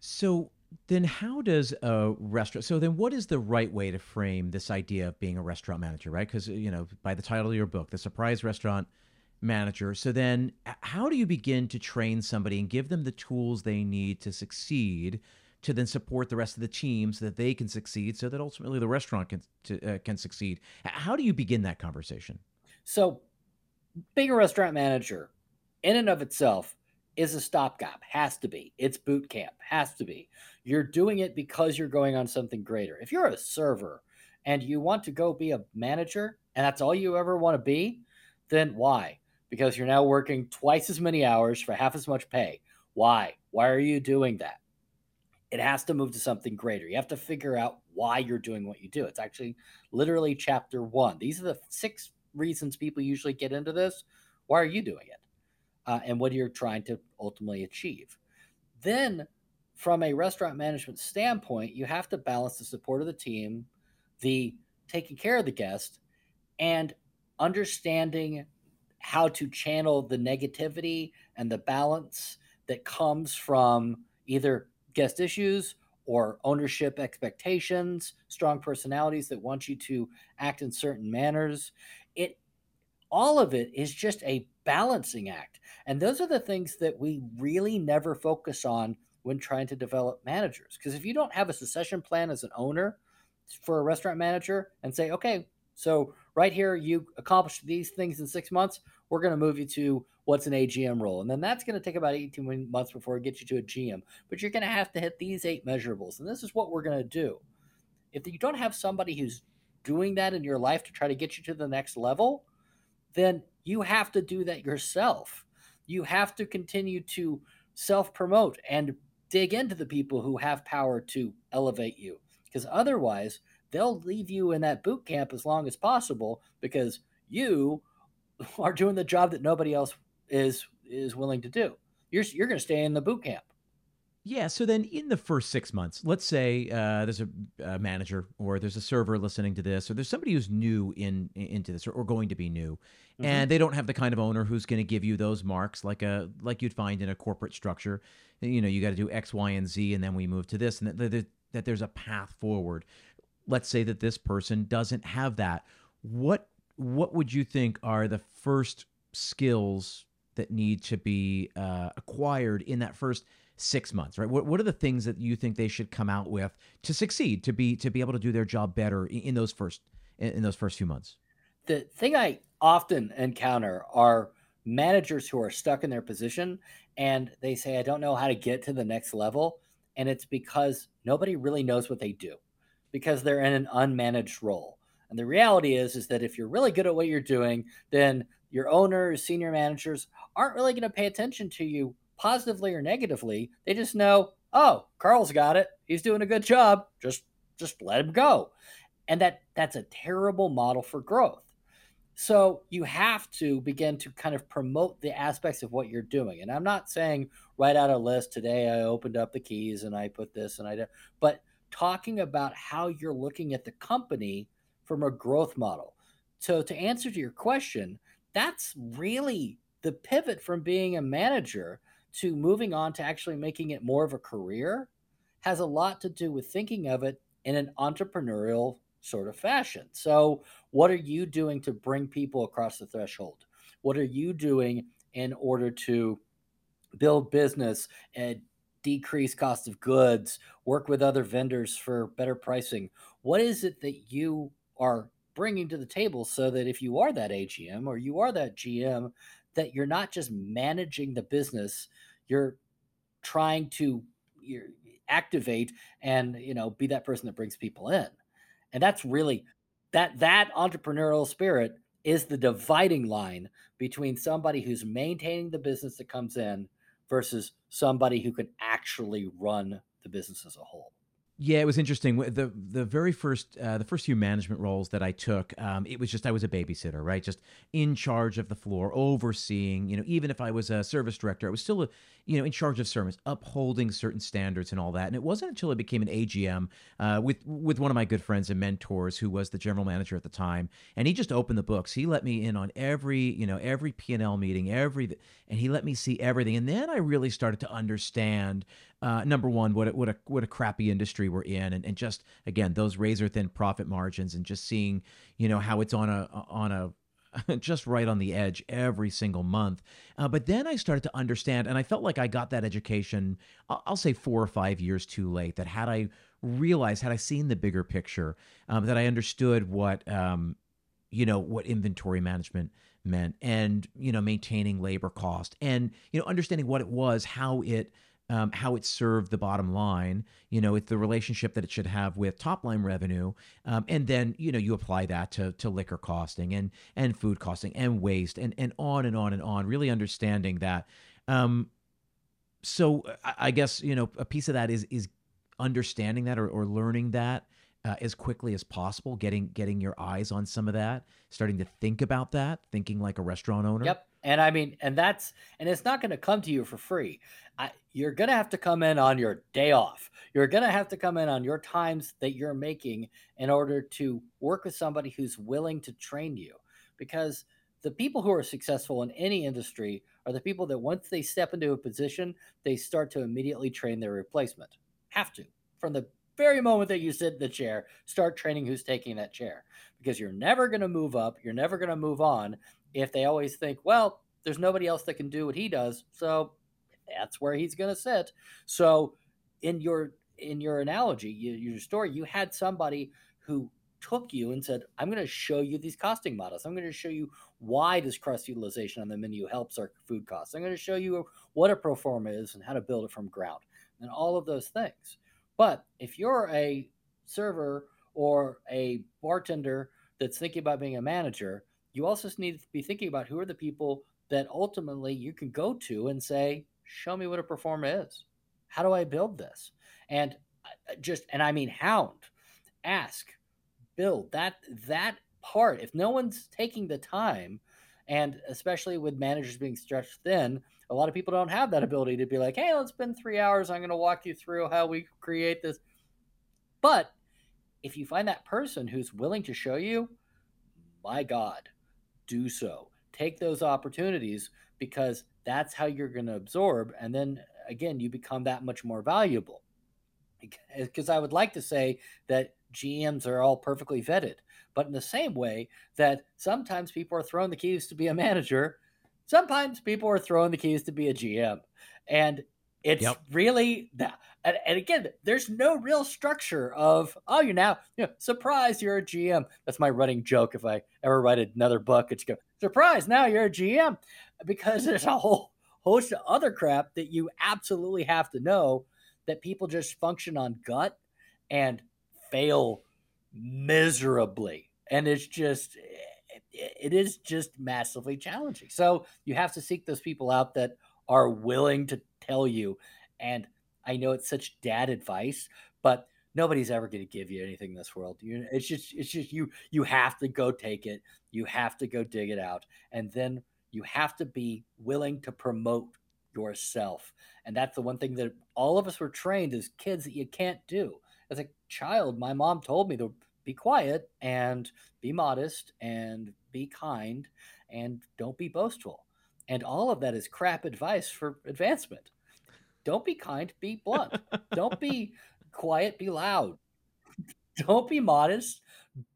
So then how does a restaurant so then what is the right way to frame this idea of being a restaurant manager right because you know by the title of your book the surprise restaurant manager so then how do you begin to train somebody and give them the tools they need to succeed to then support the rest of the team so that they can succeed so that ultimately the restaurant can to, uh, can succeed how do you begin that conversation so being a restaurant manager in and of itself is a stopgap. Has to be. It's boot camp. Has to be. You're doing it because you're going on something greater. If you're a server and you want to go be a manager and that's all you ever want to be, then why? Because you're now working twice as many hours for half as much pay. Why? Why are you doing that? It has to move to something greater. You have to figure out why you're doing what you do. It's actually literally chapter one. These are the six reasons people usually get into this. Why are you doing it? uh, and what are you're trying to ultimately achieve. Then, from a restaurant management standpoint, you have to balance the support of the team, the taking care of the guest, and understanding how to channel the negativity and the balance that comes from either guest issues or ownership expectations, strong personalities that want you to act in certain manners. It all of it is just a balancing act. And those are the things that we really never focus on when trying to develop managers. Because if you don't have a succession plan as an owner for a restaurant manager and say, okay, so right here, you accomplished these things in six months, we're going to move you to what's an AGM role. And then that's going to take about 18 months before it gets you to a GM. But you're going to have to hit these eight measurables. And this is what we're going to do. If you don't have somebody who's doing that in your life to try to get you to the next level, then you have to do that yourself. You have to continue to self promote and dig into the people who have power to elevate you because otherwise they'll leave you in that boot camp as long as possible because you are doing the job that nobody else is is willing to do. You're you're going to stay in the boot camp. Yeah. So then, in the first six months, let's say uh, there's a, a, manager, or there's a server listening to this, or there's somebody who's new in into this, or, or going to be new, mm-hmm. and they don't have the kind of owner who's going to give you those marks like a like you'd find in a corporate structure. You know, you got to do X, Y, and Z, and then we move to this, and that, that, that there's a path forward. Let's say that this person doesn't have that. What what would you think are the first skills that need to be uh, acquired in that first? six months, right? What, what are the things that you think they should come out with to succeed, to be to be able to do their job better in, in those first in, in those first few months? The thing I often encounter are managers who are stuck in their position and they say, I don't know how to get to the next level. And it's because nobody really knows what they do because they're in an unmanaged role. And the reality is, is that if you're really good at what you're doing, then your owners, senior managers aren't really going to pay attention to you positively or negatively. They just know, oh, Carl's got it. He's doing a good job. Just just let him go. And that that's a terrible model for growth. So you have to begin to kind of promote the aspects of what you're doing. And I'm not saying write out a list today. I opened up the keys and I put this and I did, but talking about how you're looking at the company from a growth model. So to answer to your question, that's really the pivot from being a manager to moving on to actually making it more of a career has a lot to do with thinking of it in an entrepreneurial sort of fashion. So, what are you doing to bring people across the threshold? What are you doing in order to build business and decrease cost of goods, work with other vendors for better pricing? What is it that you are bringing to the table so that if you are that AGM or you are that GM, that you're not just managing the business, you're trying to you're, activate and you know be that person that brings people in. And that's really that that entrepreneurial spirit is the dividing line between somebody who's maintaining the business that comes in versus somebody who can actually run the business as a whole yeah, it was interesting. the The very first, uh, the first few management roles that I took, um, it was just I was a babysitter, right? Just in charge of the floor, overseeing. You know, even if I was a service director, I was still, a, you know, in charge of service, upholding certain standards and all that. And it wasn't until I became an AGM uh, with with one of my good friends and mentors, who was the general manager at the time, and he just opened the books. He let me in on every, you know, every P and L meeting, every, and he let me see everything. And then I really started to understand uh, number one, what a, what a what a crappy industry we're in, and, and just again those razor thin profit margins, and just seeing you know how it's on a on a just right on the edge every single month. Uh, but then I started to understand, and I felt like I got that education, I'll say four or five years too late, that had I realized, had I seen the bigger picture, um, that I understood what, um, you know, what inventory management meant and, you know, maintaining labor cost and, you know, understanding what it was, how it, um, how it served the bottom line, you know, it's the relationship that it should have with top line revenue, um, and then you know you apply that to to liquor costing and and food costing and waste and and on and on and on. Really understanding that. Um, so I, I guess you know a piece of that is is understanding that or, or learning that uh, as quickly as possible, getting getting your eyes on some of that, starting to think about that, thinking like a restaurant owner. Yep. And I mean, and that's, and it's not going to come to you for free. I, you're going to have to come in on your day off. You're going to have to come in on your times that you're making in order to work with somebody who's willing to train you. Because the people who are successful in any industry are the people that once they step into a position, they start to immediately train their replacement. Have to. From the very moment that you sit in the chair, start training who's taking that chair because you're never going to move up. You're never going to move on if they always think, well, there's nobody else that can do what he does, so that's where he's going to sit. So, in your in your analogy, you, your story, you had somebody who took you and said, "I'm going to show you these costing models. I'm going to show you why does cross utilization on the menu helps our food costs. I'm going to show you what a pro forma is and how to build it from ground, and all of those things." But if you're a server or a bartender that's thinking about being a manager, you also need to be thinking about who are the people that ultimately you can go to and say, show me what a pro forma is. How do I build this? And uh, just, and I mean, hound, ask, build that, that part. If no one's taking the time, and especially with managers being stretched thin, a lot of people don't have that ability to be like, hey, let's spend three hours. I'm going to walk you through how we create this. But if you find that person who's willing to show you, my God, do so. Take those opportunities because that's how you're going to absorb. And then again, you become that much more valuable. Because eh, I would like to say that GMs are all perfectly vetted, but in the same way that sometimes people are throwing the keys to be a manager, sometimes people are throwing the keys to be a GM. And it's yep. really that. And, and, again, there's no real structure of, oh, you're now, you know, surprise, you're a GM. That's my running joke. If I ever write another book, it's go, surprise, now you're a GM. Because there's a whole host of other crap that you absolutely have to know that people just function on gut and fail miserably. And it's just, it is just massively challenging. So you have to seek those people out that are willing to tell you. And I know it's such dad advice, but nobody's ever going to give you anything in this world. You, it's just, it's just you. You have to go take it. You have to go dig it out, and then you have to be willing to promote yourself. And that's the one thing that all of us were trained as kids that you can't do. As a child, my mom told me to be quiet and be modest and be kind and don't be boastful. And all of that is crap advice for advancement. Don't be kind, be blunt. don't be quiet, be loud. Don't be modest,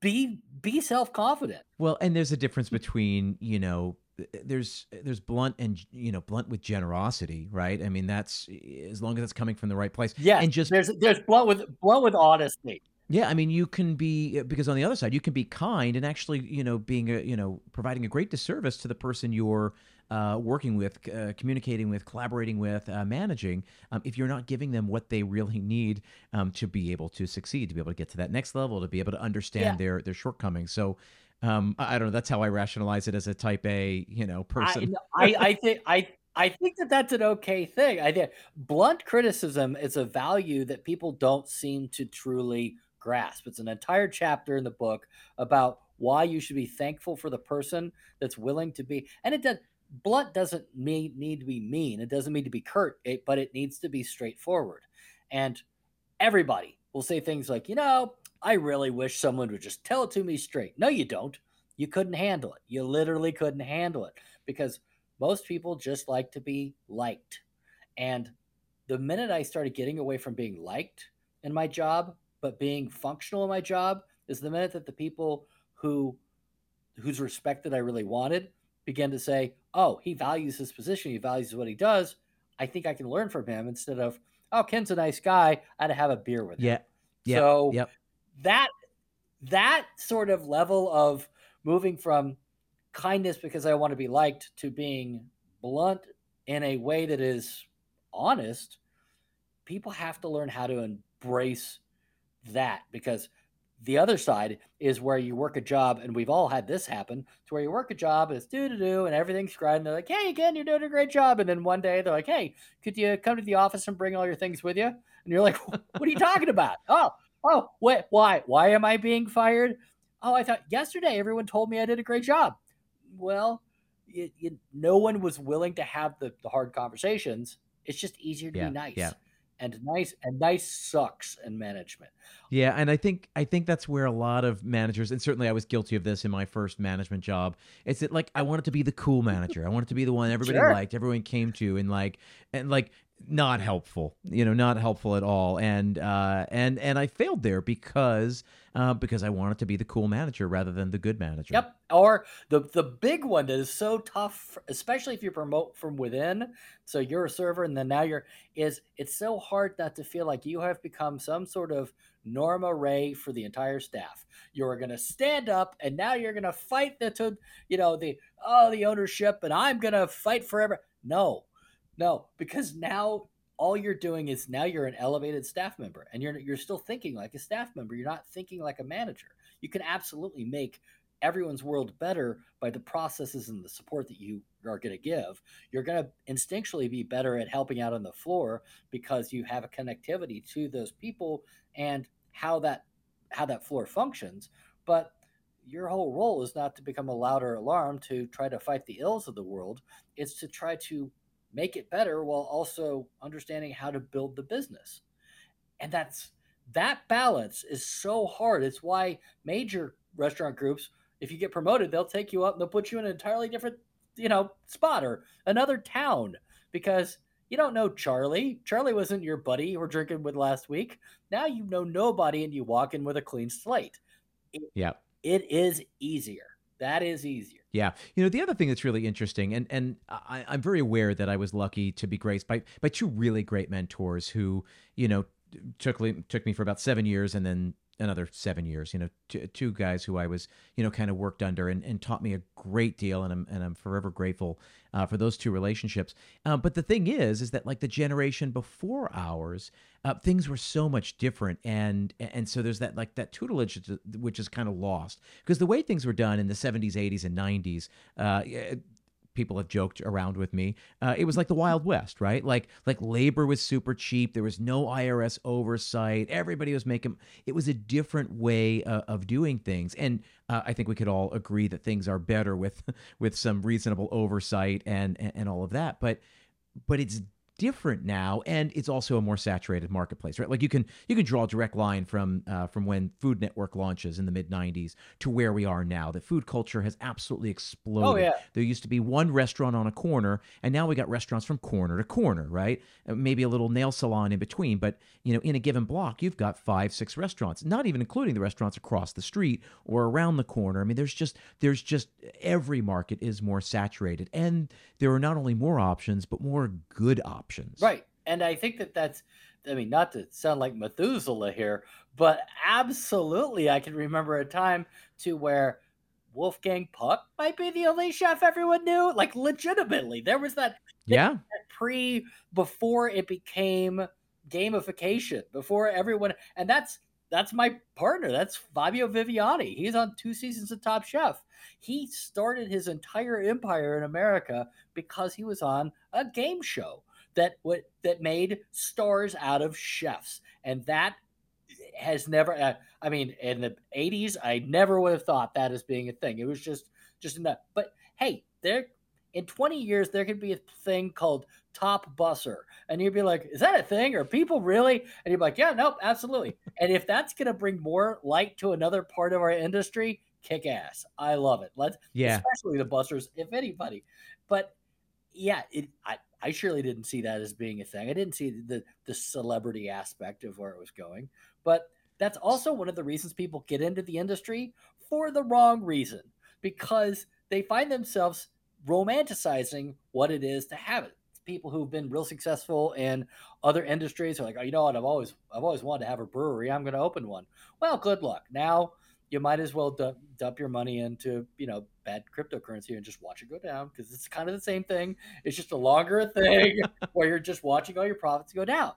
be be self-confident. Well, and there's a difference between, you know, there's there's blunt and you know blunt with generosity right i mean that's as long as it's coming from the right place yeah and just there's there's blunt with blunt with honesty yeah i mean you can be because on the other side you can be kind and actually you know being a you know providing a great disservice to the person you're uh, working with uh, communicating with collaborating with uh, managing um, if you're not giving them what they really need um, to be able to succeed to be able to get to that next level to be able to understand yeah. their their shortcomings so um, I, I, don't know. That's how I rationalize it as a Type A, you know, person. I, I, I think I I think that that's an okay thing. I think blunt criticism is a value that people don't seem to truly grasp. It's an entire chapter in the book about why you should be thankful for the person that's willing to be. And it does. Blunt doesn't mean, need to be mean. It doesn't mean to be curt, it, but it needs to be straightforward. And everybody will say things like, you know, I really wish someone would just tell it to me straight. No, you don't. You couldn't handle it. You literally couldn't handle it because most people just like to be liked. And the minute I started getting away from being liked in my job, but being functional in my job, is the minute that the people who whose respect that I really wanted began to say, "Oh, he values his position. He values what he does. I think I can learn from him." Instead of, "Oh, Ken's a nice guy. I'd have a beer with him." Yeah. Yeah. So yep that that sort of level of moving from kindness because I want to be liked to being blunt in a way that is honest, people have to learn how to embrace that because the other side is where you work a job, and we've all had this happen to where you work a job, it's do to do, and everything's great. And they're like, hey, again, you're doing a great job. And then one day they're like, hey, could you come to the office and bring all your things with you? And you're like, what are you talking about? Oh, Oh, wait, why? Why am I being fired? Oh, I thought yesterday everyone told me I did a great job. Well, you, you, no one was willing to have the, the hard conversations. It's just easier to yeah, be nice. Yeah. And nice and nice sucks in management. Yeah, and I think I think that's where a lot of managers, and certainly I was guilty of this in my first management job. It's that like I wanted to be the cool manager. I wanted to be the one everybody sure. liked, everyone came to, and like and like not helpful you know not helpful at all. And uh and and i failed there because uh because i wanted to be the cool manager rather than the good manager. Yep. Or the the big one that is so tough especially if you promote from within. So you're a server and then now you're is it's so hard not to feel like you have become some sort of Norma Rae for the entire staff. You're going to stand up and now you're going to fight the to you know the oh the ownership and i'm going to fight forever. No no, because now all you're doing is now you're an elevated staff member and you're you're still thinking like a staff member. You're not thinking like a manager. You can absolutely make everyone's world better by the processes and the support that you are going to give. You're going to instinctually be better at helping out on the floor because you have a connectivity to those people and how that how that floor functions. But your whole role is not to become a louder alarm to try to fight the ills of the world. It's to try to make it better while also understanding how to build the business. And that's that balance is so hard. It's why major restaurant groups, if you get promoted, they'll take you up and they'll put you in an entirely different, you know, spot or another town because you don't know Charlie. Charlie wasn't your buddy you were drinking with last week. Now you know nobody and you walk in with a clean slate. yeah. It is easier. That is easier. Yeah, you know the other thing that's really interesting, and and I, am very aware that I was lucky to be graced by by two really great mentors who you know took took me for about seven years, and then another seven years. You know, two, two guys who I was, you know, kind of worked under and, and taught me a great deal, and I'm and I'm forever grateful uh, for those two relationships. Uh, but the thing is, is that like the generation before ours, uh, things were so much different, and and so there's that like that tutelage which is kind of lost because the way things were done in the 70s, 80s, and 90s people have joked around with me. Uh, it was like the Wild West, right? Like like labor was super cheap. There was no IRS oversight. Everybody was making. It was a different way uh, of doing things, and uh, I think we could all agree that things are better with with some reasonable oversight and and, and all of that. But but it's different now and it's also a more saturated marketplace right? Like you can you can draw a direct line from uh, from when food network launches in the mid 90s to where we are now the food culture has absolutely exploded. Oh yeah. there used to be one restaurant on a corner and now we got restaurants from corner to corner right? Uh, maybe a little nail salon in between but you know in a given block you've got five six restaurants not even including the restaurants across the street or around the corner. I mean there's just there's just every market is more saturated and there are not only more options but more good options Right. And I think that that's, I mean, not to sound like Methuselah here, but absolutely, I can remember a time to where Wolfgang Puck might be the only chef everyone knew. Like, legitimately, there was that yeah. pre before it became gamification before everyone and that's that's my partner. That's fabio viviani. He's on two seasons of top chef. He started his entire empire in america because he was on a game show that what that made stars out of chefs. And that has never uh, i mean in the 80s i never would have thought that as being a thing. It was just just enough. But hey there in 20 years there could be a thing called top busser. And you'd be like is that a thing? Are people really? And you'd be like yeah nope absolutely. And if that's going to bring more light to another part of our industry kick ass. I love it. Let's yeah. especially the bussers if anybody. But yeah it i i surely didn't see that as being a thing i didn't see the the celebrity aspect of where it was going but that's also one of the reasons people get into the industry for the wrong reason because they find themselves romanticizing what it is to have it people who've been real successful in other industries are like, oh, you know what? I've always I've always wanted to have a brewery. I'm going to open one. Well, good luck. Now you might as well dump, dump your money into you know bad cryptocurrency and just watch it go down because it's kind of the same thing. It's just a longer thing where you're just watching all your profits go down,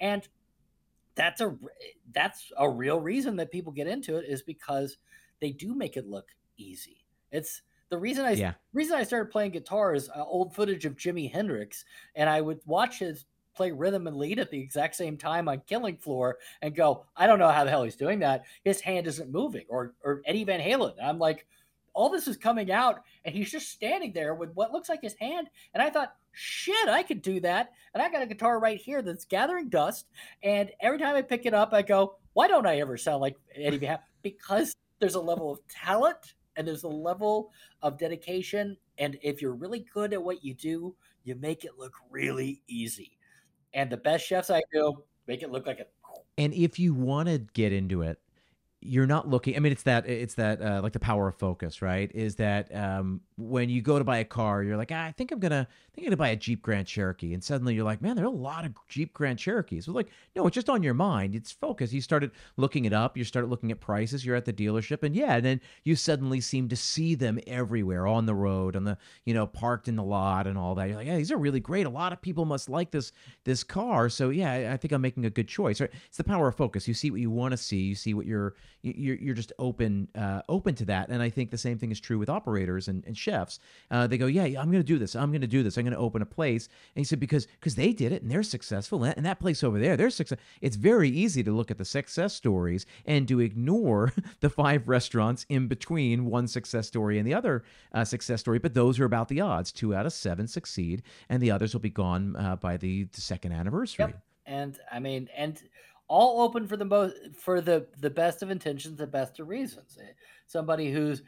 and that's a that's a real reason that people get into it is because they do make it look easy. It's the reason I yeah reason I started playing guitar is uh, old footage of Jimi Hendrix, and I would watch his play rhythm and lead at the exact same time on Killing Floor and go, I don't know how the hell he's doing that. His hand isn't moving, or or Eddie Van Halen. And I'm like, all this is coming out, and he's just standing there with what looks like his hand. And I thought, shit, I could do that. And I got a guitar right here that's gathering dust. And every time I pick it up, I go, why don't I ever sound like Eddie Van? Because there's a level of talent and there's a level of dedication. And if you're really good at what you do, you make it look really easy. And the best chefs I know make it look like a and if you want to get into it you're not looking i mean it's that it's that uh, like the power of focus right? Is that um, when you go to buy a car you're like ah, i think i'm gonna I think i'm gonna buy a jeep grand cherokee. And suddenly you're like man there are a lot of jeep grand cherokees. Well like no it's just on your mind. It's focus you started looking it up. You started looking at prices. You're at the dealership. And yeah and then you suddenly seem to see them everywhere on the road on the you know parked in the lot and all that. You're like yeah these are really great. A lot of people must like this this car. So yeah i, I think i'm making a good choice. Right it's the power of focus. You see what you want to see. You see what you're you're, you're just open uh, open to that. And i think the same thing is true with operators and, and chefs uh, they go yeah, i'm going to do this i'm going to do this i'm going to open a place and he said because because they did it and they're successful and that, and that place over there they're success it's very easy to look at the success stories and to ignore the five restaurants in between one success story and the other uh, success story but those are about the odds two out of seven succeed and the others will be gone uh, by the, the second anniversary Yep. And I mean, and all open for the most for the the best of intentions, the best of reasons. Somebody who's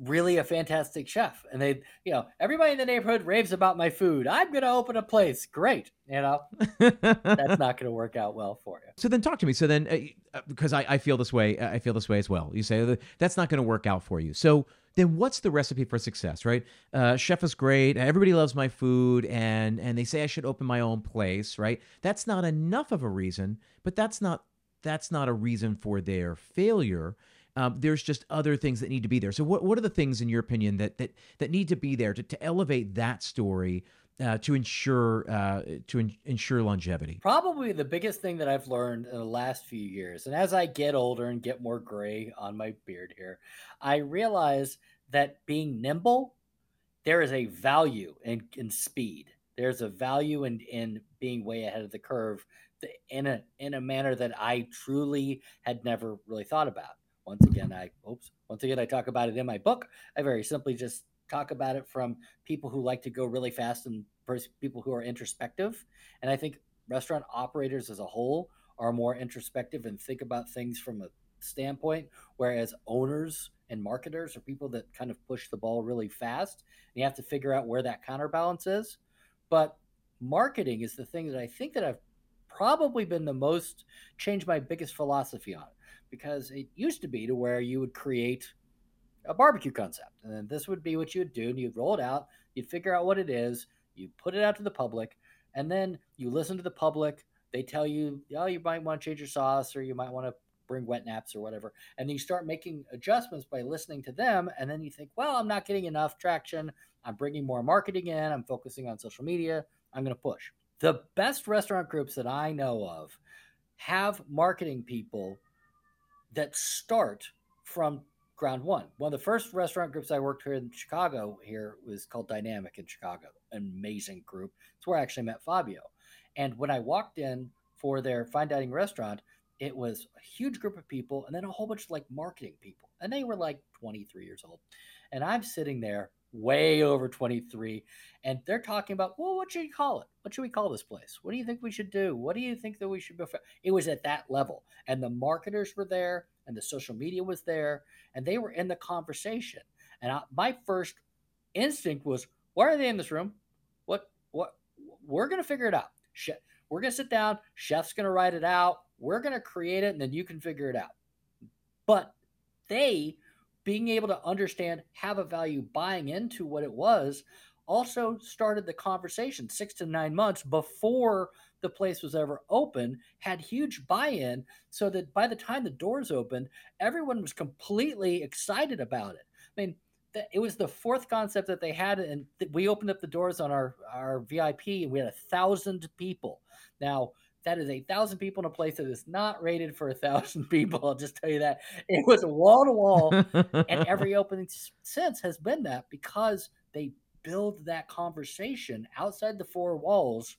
really a fantastic chef, and they, you know, everybody in the neighborhood raves about my food. I'm going to open a place. Great, you know, that's not going to work out well for you. So then talk to me. So then, uh, because I, I feel this way, I feel this way as well. You say "Oh, that's not going to work out for you. So then what's the recipe for success, right? Uh, chef is great. Everybody loves my food, and and they say I should open my own place, right? That's not enough of a reason, but that's not that's not a reason for their failure. Um, there's just other things that need to be there. So what what are the things in your opinion that that that need to be there to, to elevate that story uh, to ensure uh, to en- ensure longevity? Probably the biggest thing that I've learned in the last few years, and as I get older and get more gray on my beard here, I realize that being nimble, there is a value in, in speed. There's a value in, in being way ahead of the curve in a in a manner that I truly had never really thought about. Once again, I oops. Once again, I talk about it in my book. I very simply just talk about it from people who like to go really fast and people who are introspective. And I think restaurant operators as a whole are more introspective and think about things from a standpoint, whereas owners and marketers are people that kind of push the ball really fast. And you have to figure out where that counterbalance is. But marketing is the thing that I think that I've probably been the most changed my biggest philosophy on because it used to be to where you would create a barbecue concept and this would be what you would do and you'd roll it out you'd figure out what it is you put it out to the public and then you listen to the public they tell you oh you might want to change your sauce or you might want to bring wet naps or whatever and you start making adjustments by listening to them and then you think well i'm not getting enough traction i'm bringing more marketing in i'm focusing on social media i'm going to push. The best restaurant groups that I know of have marketing people that start from ground one. One of the first restaurant groups I worked here in Chicago here was called DineAmic in Chicago. Amazing group. It's where I actually met Fabio. And when I walked in for their fine dining restaurant, it was a huge group of people and then a whole bunch of like marketing people. And they were like 23 years old. And I'm sitting there way over 23 and they're talking about well what should you call it? What should we call this place? What do you think we should do? What do you think that we should be it was at that level and the marketers were there and the social media was there and they were in the conversation and I, my first instinct was why are they in this room? What what we're going to figure it out. We're going to sit down chef's going to write it out we're going to create it and then you can figure it out. But they being able to understand, have a value, buying into what it was, also started the conversation six to nine months before the place was ever open, had huge buy in, so that by the time the doors opened, everyone was completely excited about it. I mean, it was the fourth concept that they had, and we opened up the doors on our, our VIP, and we had a thousand people. Now, that is a thousand people in a place that is not rated for a thousand people. I'll just tell you that it was wall to wall, and every opening since has been that because they build that conversation outside the four walls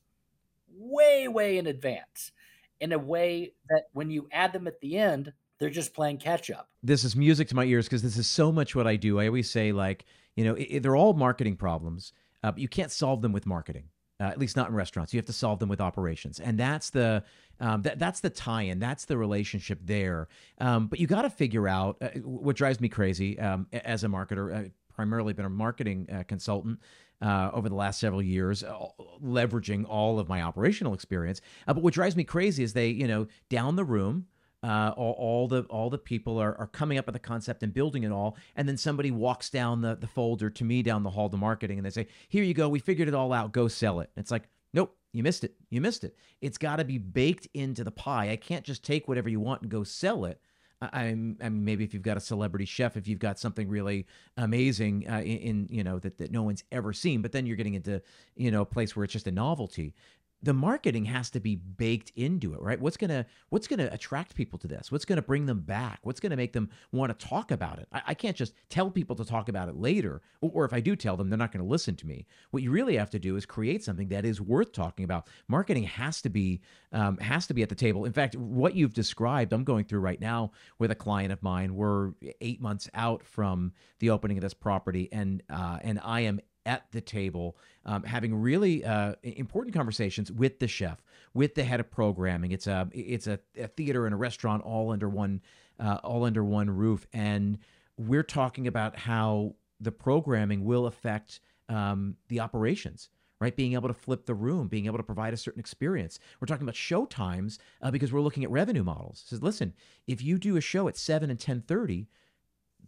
way, way in advance, in a way that when you add them at the end, they're just playing catch up. This is music to my ears because this is so much what I do. I always say, like, you know, it, they're all marketing problems, uh, but you can't solve them with marketing uh, at least not in restaurants. You have to solve them with operations, and that's the um, that that's the tie-in. That's the relationship there. Um, but you got to figure out uh, what drives me crazy um, as a marketer. I've primarily been a marketing uh, consultant. Uh, over the last several years, uh, leveraging all of my operational experience. Uh, but what drives me crazy is they, you know, down the room, uh, all, all, the all the people are, are coming up with the concept and building it all, and then somebody walks down the, the folder to me down the hall to marketing, and they say, "Here you go, we figured it all out. Go sell it." it's like, nope, you missed it. You missed it. It's got to be baked into the pie. I can't just take whatever you want and go sell it. I'm, I mean, maybe if you've got a celebrity chef, if you've got something really amazing uh, in, in, you know, that, that no one's ever seen, but then you're getting into, you know, a place where it's just a novelty the marketing has to be baked into it right? What's gonna what's gonna attract people to this? What's gonna bring them back? What's gonna make them want to talk about it? I, I, can't just tell people to talk about it later or, or if i do tell them they're not gonna listen to me. What you really have to do is create something that is worth talking about. Marketing has to be um, has to be at the table. In fact what you've described i'm going through right now with a client of mine. We're eight months out from the opening of this property and uh, and i am at the table, um, having really uh, important conversations with the chef, with the head of programming. It's a it's a, a theater and a restaurant all under one uh, all under one roof, and we're talking about how the programming will affect um, the operations right? Being able to flip the room, being able to provide a certain experience. We're talking about show times uh, because we're looking at revenue models. It says, listen, if you do a show at seven and ten thirty,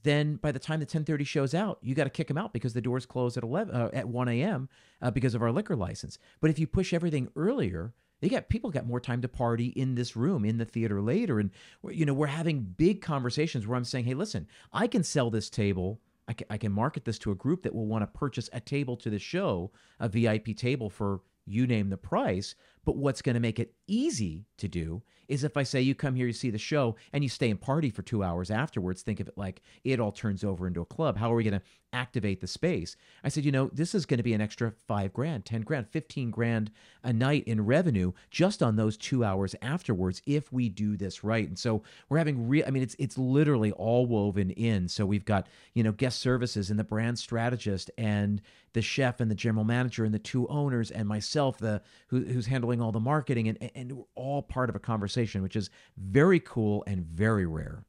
then by the time the 10:30 shows out, you got to kick them out because the doors close at 11 uh, at 1 a.m. Uh, because of our liquor license. But if you push everything earlier, they get people got more time to party in this room in the theater later, and you know we're having big conversations where I'm saying, hey, listen, I can sell this table. I can, I can market this to a group that will want to purchase a table to the show, a VIP table for you name the price. But what's going to make it easy to do is if I say you come here, you see the show, and you stay and party for two hours afterwards, think of it like it all turns over into a club. How are we going to activate the space? I said, you know, this is going to be an extra five grand, 10 grand, 15 grand a night in revenue just on those two hours afterwards if we do this right. And so we're having real, I mean, it's, it's literally all woven in. So we've got, you know, guest services and the brand strategist and the chef and the general manager and the two owners and myself, the who, who's handling all the marketing, and and we're all part of a conversation, which is very cool and very rare.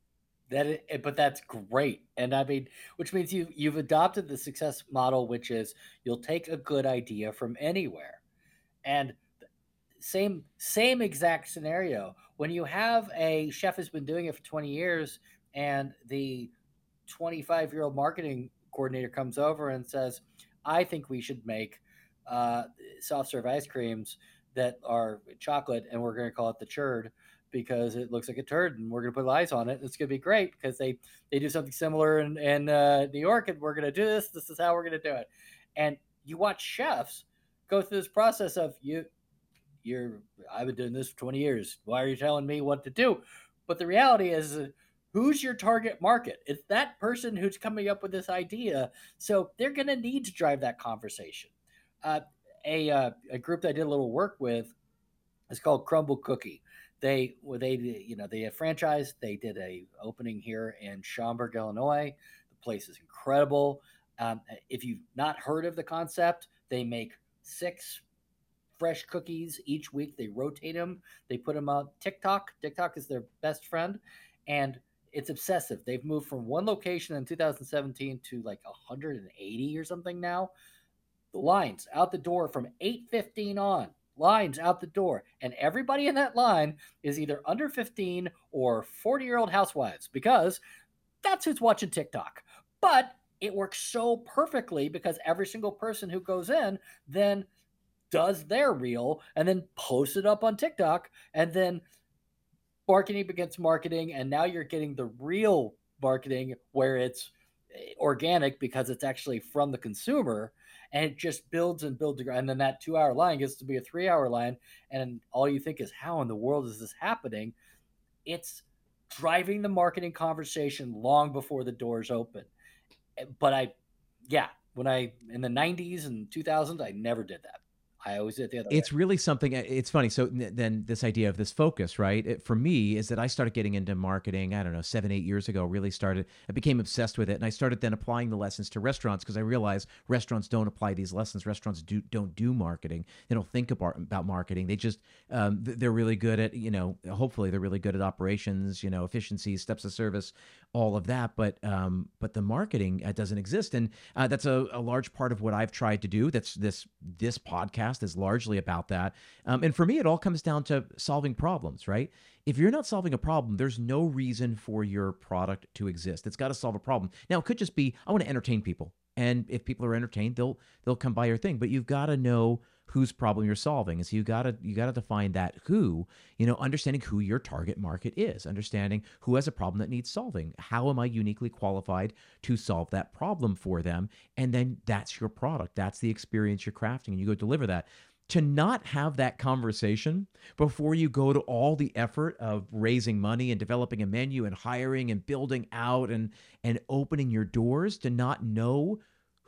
That, is, eh, but that's great, and I mean, which means you you've adopted the success model, which is you'll take a good idea from anywhere, and same same exact scenario. When you have a chef who's been doing it for twenty years, and the twenty five year old marketing coordinator comes over and says, I think we should make uh, soft serve ice creams that are chocolate, and we're going to call it the churd because it looks like a turd, and we're going to put lies on it. It's going to be great because they they do something similar in, in uh, New York, and we're going to do this. This is how we're going to do it. And you watch chefs go through this process of you you're I've been doing this for 20 years. Why are you telling me what to do? But the reality is who's your target market? It's that person who's coming up with this idea. So they're going to need to drive that conversation. Uh, a, uh, a group that I did a little work with is called Crumbl Cookie. They they you know they have franchise. They did a opening here in Schaumburg, Illinois. The place is incredible. Um, if you've not heard of the concept, they make six fresh cookies each week. They rotate them. They put them on TikTok. TikTok is their best friend, and it's obsessive. They've moved from one location in 2017 to like 180 or something now. The lines out the door from 8:15 on, lines out the door, and everybody in that line is either under 15 or 40-year-old housewives because that's who's watching TikTok. But it works so perfectly because every single person who goes in then does their reel and then posts it up on TikTok and then marketing begins marketing, and now you're getting the real marketing where it's eh, organic because it's actually from the consumer and it just builds and builds and then that two hour line gets to be a three hour line and all you think is how in the world is this happening? It's driving the marketing conversation long before the doors open. Eh, but i yeah when i in the 90s and 2000s i never did that I always did the other. It's way. really something. Uh, it's funny. So then this idea of this focus, right? It, for me, is that I started getting into marketing. I don't know, seven, eight years ago. Really started. I became obsessed with it, and I started then applying the lessons to restaurants because I realized restaurants don't apply these lessons. Restaurants do don't do marketing. They don't think about about marketing. They just um, they're really good at you know. Hopefully, they're really good at operations. You know, efficiency, steps of service, all of that. But um, but the marketing uh, doesn't exist, and uh, that's a, a large part of what I've tried to do. That's this this podcast is largely about that. Um, and for me, it all comes down to solving problems, right? If you're not solving a problem, there's no reason for your product to exist. It's got to solve a problem. Now, it could just be I want to entertain people, and if people are entertained, they'll they'll come buy your thing. But you've got to know whose problem you're solving. And so you gotta you gotta define that who, you know, understanding who your target market is, understanding who has a problem that needs solving. How am I uniquely qualified to solve that problem for them? And then that's your product. That's the experience you're crafting. And you go deliver that to not have that conversation before you go to all the effort of raising money and developing a menu and hiring and building out and and opening your doors to not know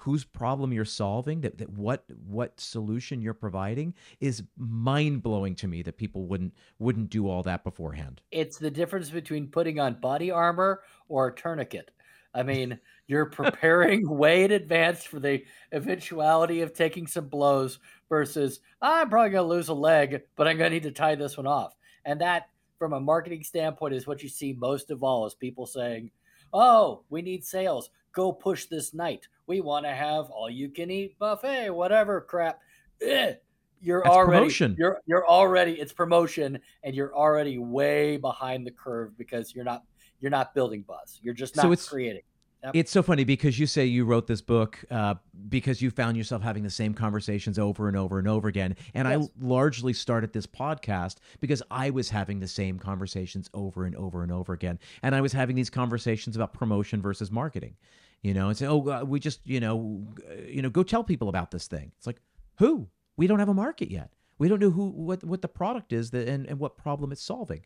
whose problem you're solving that, that what what solution you're providing is mind-blowing to me that people wouldn't wouldn't do all that beforehand. It's the difference between putting on body armor or a tourniquet. I mean you're preparing way in advance for the eventuality of taking some blows versus i'm probably going to lose a leg but i'm going to need to tie this one off. And that from a marketing standpoint is what you see most of all is people saying oh we need sales. Go push this night. We want to have all you can eat buffet, whatever crap. Ugh. You're That's already promotion. you're you're already it's promotion and you're already way behind the curve because you're not you're not building buzz. You're just not so it's, creating. Yep. It's so funny because you say you wrote this book uh, because you found yourself having the same conversations over and over and over again. And yes. I largely started this podcast because I was having the same conversations over and over and over again. And I was having these conversations about promotion versus marketing you know, and say, "Oh, we just, you know, you know, go tell people about this thing." It's like, who? We don't have a market yet. We don't know who what what the product is that and, and what problem it's solving.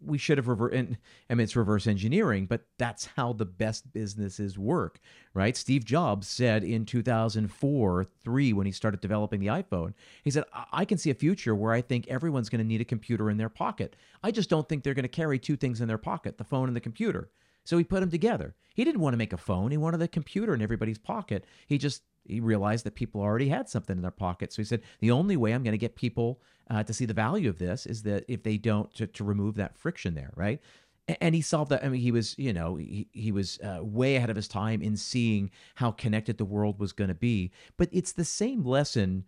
We should have reverse. And, I mean, it's reverse engineering, but that's how the best businesses work, right? Steve Jobs said in 2004, three, when he started developing the iPhone, he said, "I can see a future where I think everyone's going to need a computer in their pocket. I just don't think they're going to carry two things in their pocket: the phone and the computer." So he put them together. He didn't want to make a phone. He wanted a computer in everybody's pocket. He just he realized that people already had something in their pocket. So he said, the only way I'm going to get people uh, to see the value of this is that if they don't to, to remove that friction there, right? And he solved that. I mean, he was, you know, he, he was uh, way ahead of his time in seeing how connected the world was going to be. But it's the same lesson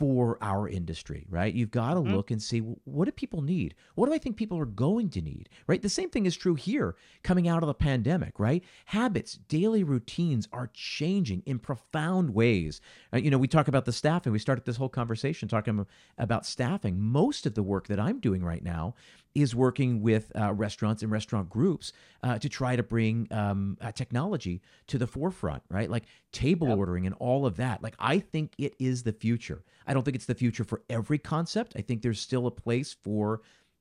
for our industry, right? You've got to mm-hmm. look and see what do people need? What do I think people are going to need, right? The same thing is true here coming out of the pandemic, right? Habits, daily routines are changing in profound ways. Uh, you know, we talk about the staffing. We started this whole conversation talking about staffing. Most of the work that I'm doing right now is working with uh, restaurants and restaurant groups uh, to try to bring um, uh, technology to the forefront, right? Like table yep. ordering and all of that. Like, I think it is the future. I don't think it's the future for every concept. I think there's still a place for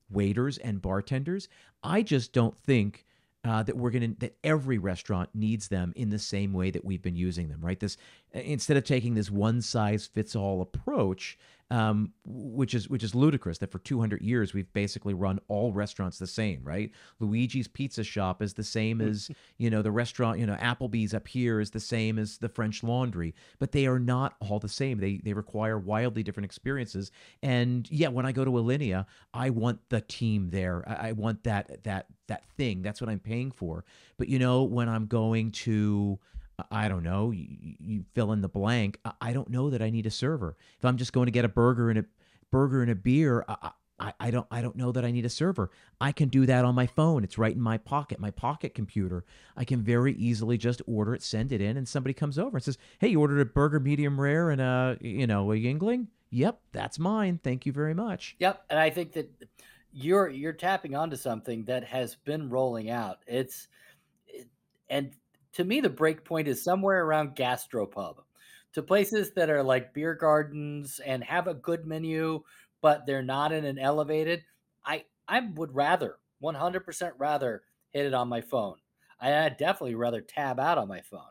waiters and bartenders. I just don't think uh, that we're going to that every restaurant needs them in the same way that we've been using them right this instead of taking this one size fits all approach um, which is which is ludicrous that for 200 years we've basically run all restaurants the same, right? Luigi's Pizza Shop is the same as you know the restaurant, you know Applebee's up here is the same as the French Laundry, but they are not all the same. They they require wildly different experiences. And yeah, when I go to Alinea, I want the team there. I, I want that that that thing. That's what I'm paying for. But you know, when I'm going to I don't know, you, you, fill in the blank. I don't know that I need a server. If I'm just going to get a burger and a burger and a beer, I, I, I, don't I don't know that I need a server. I can do that on my phone. It's right in my pocket, my pocket computer. I can very easily just order it, send it in, and somebody comes over and says, "Hey, you ordered a burger medium rare and a you know a Yuengling." Yep, that's mine. Thank you very much." Yep, and I think that you're you're tapping onto something that has been rolling out. It's and to me, the break point is somewhere around gastropub to places that are like beer gardens and have a good menu, but they're not in an elevated. I I would rather 100% rather hit it on my phone. I'd definitely rather tab out on my phone.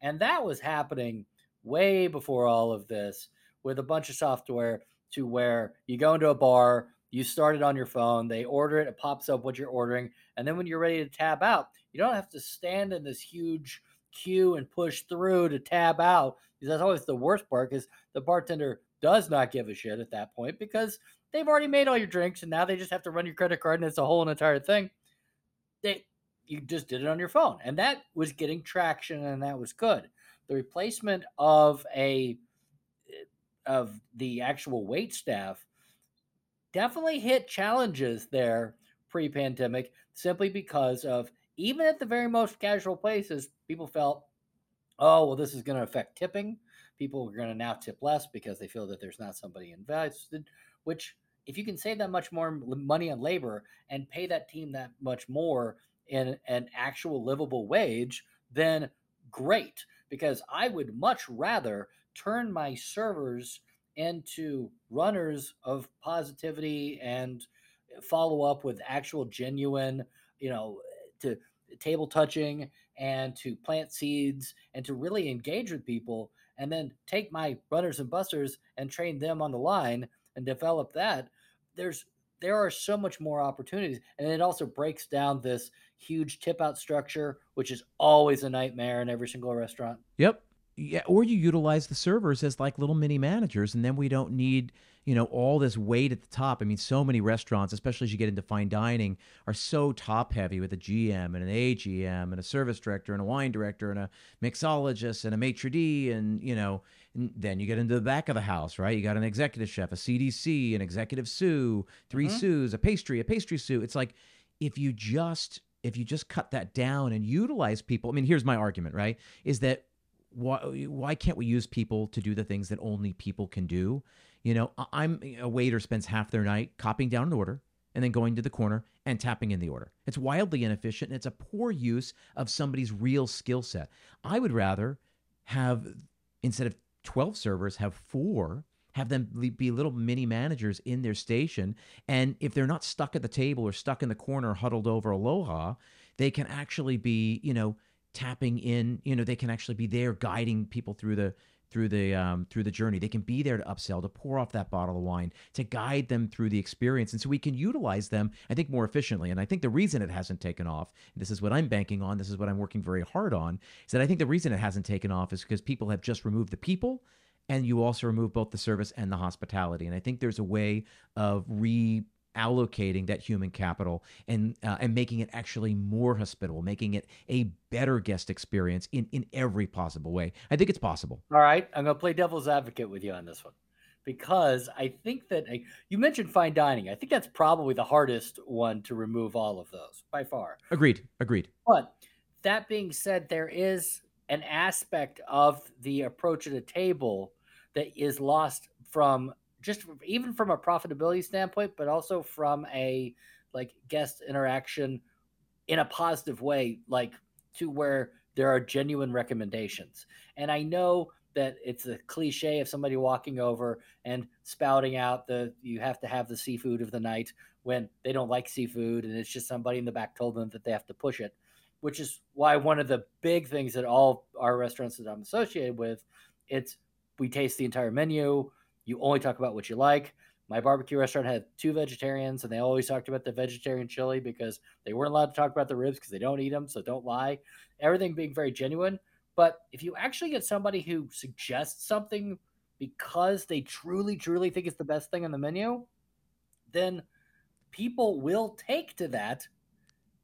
And that was happening way before all of this with a bunch of software to where you go into a bar, you start it on your phone, they order it, it pops up what you're ordering, and then when you're ready to tab out, you don't have to stand in this huge queue and push through to tab out. Because that's always the worst part because the bartender does not give a shit at that point because they've already made all your drinks and now they just have to run your credit card and it's a whole entire thing. They you just did it on your phone. And that was getting traction and that was good. The replacement of a of the actual wait staff definitely hit challenges there pre-pandemic simply because of even at the very most casual places, people felt, oh, well, this is going to affect tipping. People are going to now tip less because they feel that there's not somebody invested, which if you can save that much more money on labor and pay that team that much more in an actual livable wage, then great. Because I would much rather turn my servers into runners of positivity and follow up with actual genuine, you know, to table touching and to plant seeds and to really engage with people and then take my runners and bussers and train them on the line and develop that there's there are so much more opportunities. And it also breaks down this huge tip out structure which is always a nightmare in every single restaurant. Yep yeah or you utilize the servers as like little mini managers and then we don't need you know all this weight at the top. I mean so many restaurants especially as you get into fine dining are so top heavy with a gm and an agm and a service director and a wine director and a mixologist and a maitre d and you know and then you get into the back of the house right? You got an executive chef a cdc an executive sous 3 mm-hmm. sous a pastry a pastry sous. It's like if you just if you just cut that down and utilize people i mean here's my argument right is that why why can't we use people to do the things that only people can do you know, I'm a waiter spends half their night copying down an order and then going to the corner and tapping in the order. It's wildly inefficient and it's a poor use of somebody's real skill set. I would rather have instead of 12 servers have four have them be little mini managers in their station. And if they're not stuck at the table or stuck in the corner huddled over Aloha, they can actually be, you know, tapping in, you know, they can actually be there guiding people through the through the um, through the journey. They can be there to upsell, to pour off that bottle of wine, to guide them through the experience, and so we can utilize them, I think, more efficiently. And I think the reason it hasn't taken off, this is what I'm banking on, this is what I'm working very hard on, is that I think the reason it hasn't taken off is because people have just removed the people and you also remove both the service and the hospitality. And I think there's a way of reallocating that human capital and uh, and making it actually more hospitable, making it a better guest experience in in every possible way. I think it's possible. All right, I'm going to play devil's advocate with you on this one because I think that uh, you mentioned fine dining. I think that's probably the hardest one to remove all of those by far. Agreed. Agreed. But that being said, there is an aspect of the approach at a table that is lost from just even from a profitability standpoint, but also from a like guest interaction in a positive way, like to where there are genuine recommendations. And I know that it's a cliche of somebody walking over and spouting out the you have to have the seafood of the night when they don't like seafood and it's just somebody in the back told them that they have to push it which is why one of the big things that all our restaurants that I'm associated with, it's we taste the entire menu. You only talk about what you like. My barbecue restaurant had two vegetarians, and they always talked about the vegetarian chili because they weren't allowed to talk about the ribs because they don't eat them. So don't lie. Everything being very genuine. But if you actually get somebody who suggests something because they truly, truly think it's the best thing on the menu, then people will take to that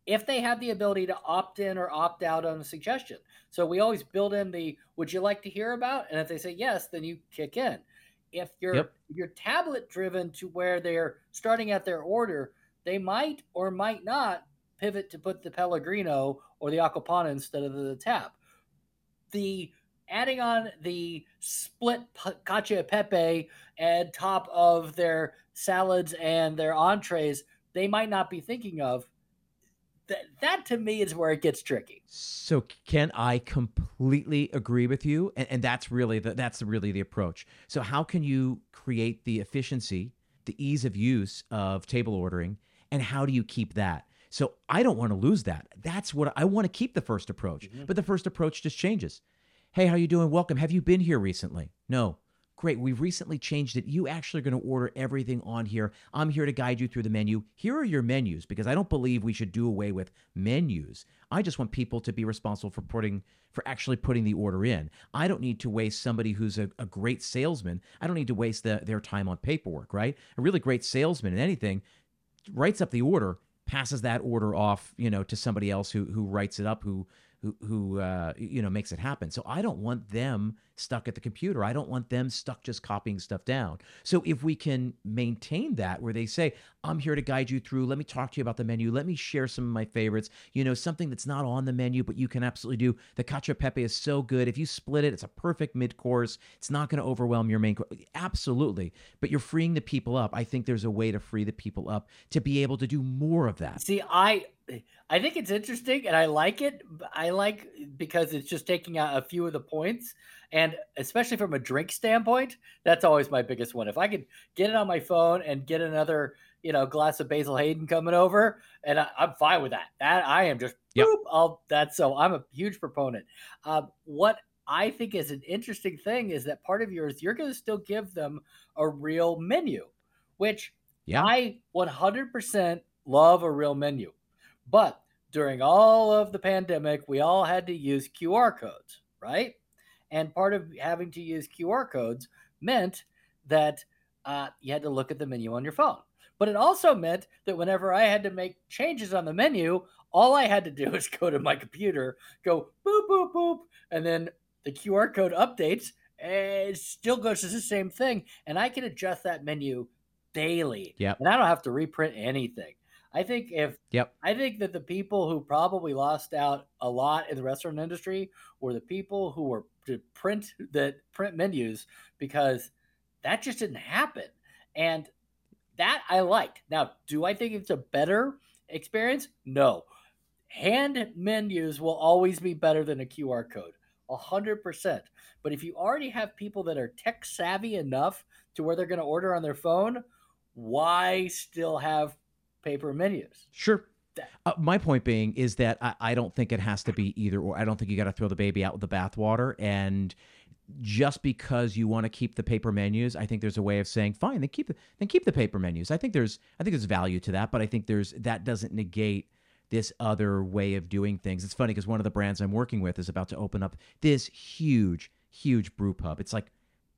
if they have the ability to opt in or opt out on a suggestion. So we always build in the would you like to hear about? And if they say yes, then you kick in. If you're yep. you're tablet driven to where they're starting at their order, they might or might not pivot to put the Pellegrino or the Acqua Panna instead of the tap. The adding on the split cacio e pepe and top of their salads and their entrees, they might not be thinking of that that to me is where it gets tricky. So can I completely agree with you? And, and that's really the that's really the approach. So how can you create the efficiency, the ease of use of table ordering, and how do you keep that? So I don't want to lose that. That's what I want to keep the first approach. Mm-hmm. But the first approach just changes. Hey, how you doing? Welcome. Have you been here recently? No. Great. We've recently changed it. You actually are going to order everything on here. I'm here to guide you through the menu. Here are your menus because I don't believe we should do away with menus. I just want people to be responsible for putting for actually putting the order in. I don't need to waste somebody who's a, a great salesman. I don't need to waste the, their time on paperwork, right? A really great salesman in anything writes up the order, passes that order off, you know, to somebody else who who writes it up, who who who uh, you know makes it happen. So I don't want them stuck at the computer. I don't want them stuck just copying stuff down. So if we can maintain that where they say, I'm here to guide you through, let me talk to you about the menu, let me share some of my favorites, you know, something that's not on the menu, but you can absolutely do. The cacio pepe is so good. If you split it, it's a perfect mid course. It's not going to overwhelm your main course. Absolutely. But you're freeing the people up. I think there's a way to free the people up to be able to do more of that. See, I I think it's interesting and I like it. I like because it's just taking out a few of the points. And especially from a drink standpoint, that's always my biggest one. If I could get it on my phone and get another, you know, glass of Basil Hayden coming over, and I, am fine with that. That I am just, yep. boop, I'll, that's so I'm a huge proponent. Uh, what I think is an interesting thing is that part of yours, you're going to still give them a real menu, which yeah. I 100% love a real menu. But during all of the pandemic, we all had to use QR codes, right? And part of having to use QR codes meant that uh, you had to look at the menu on your phone. But it also meant that whenever I had to make changes on the menu, all I had to do is go to my computer, go boop, boop, boop, and then the QR code updates it still goes to the same thing. And I can adjust that menu daily. Yeah. And I don't have to reprint anything. I think if yep, I think that the people who probably lost out a lot in the restaurant industry were the people who were to print the print menus because that just didn't happen. And that I liked. Now, do I think it's a better experience? No. Hand menus will always be better than a QR code. 100%. But if you already have people that are tech savvy enough to where they're going to order on their phone, why still have paper menus? Sure. Uh, my point being is that I, I, don't think it has to be either or. I don't think you got to throw the baby out with the bathwater. And just because you want to keep the paper menus, I think there's a way of saying, fine, then keep the, then keep the paper menus. I think there's I think there's value to that, but I think there's that doesn't negate this other way of doing things. It's funny because one of the brands I'm working with is about to open up this huge, huge brew pub. It's like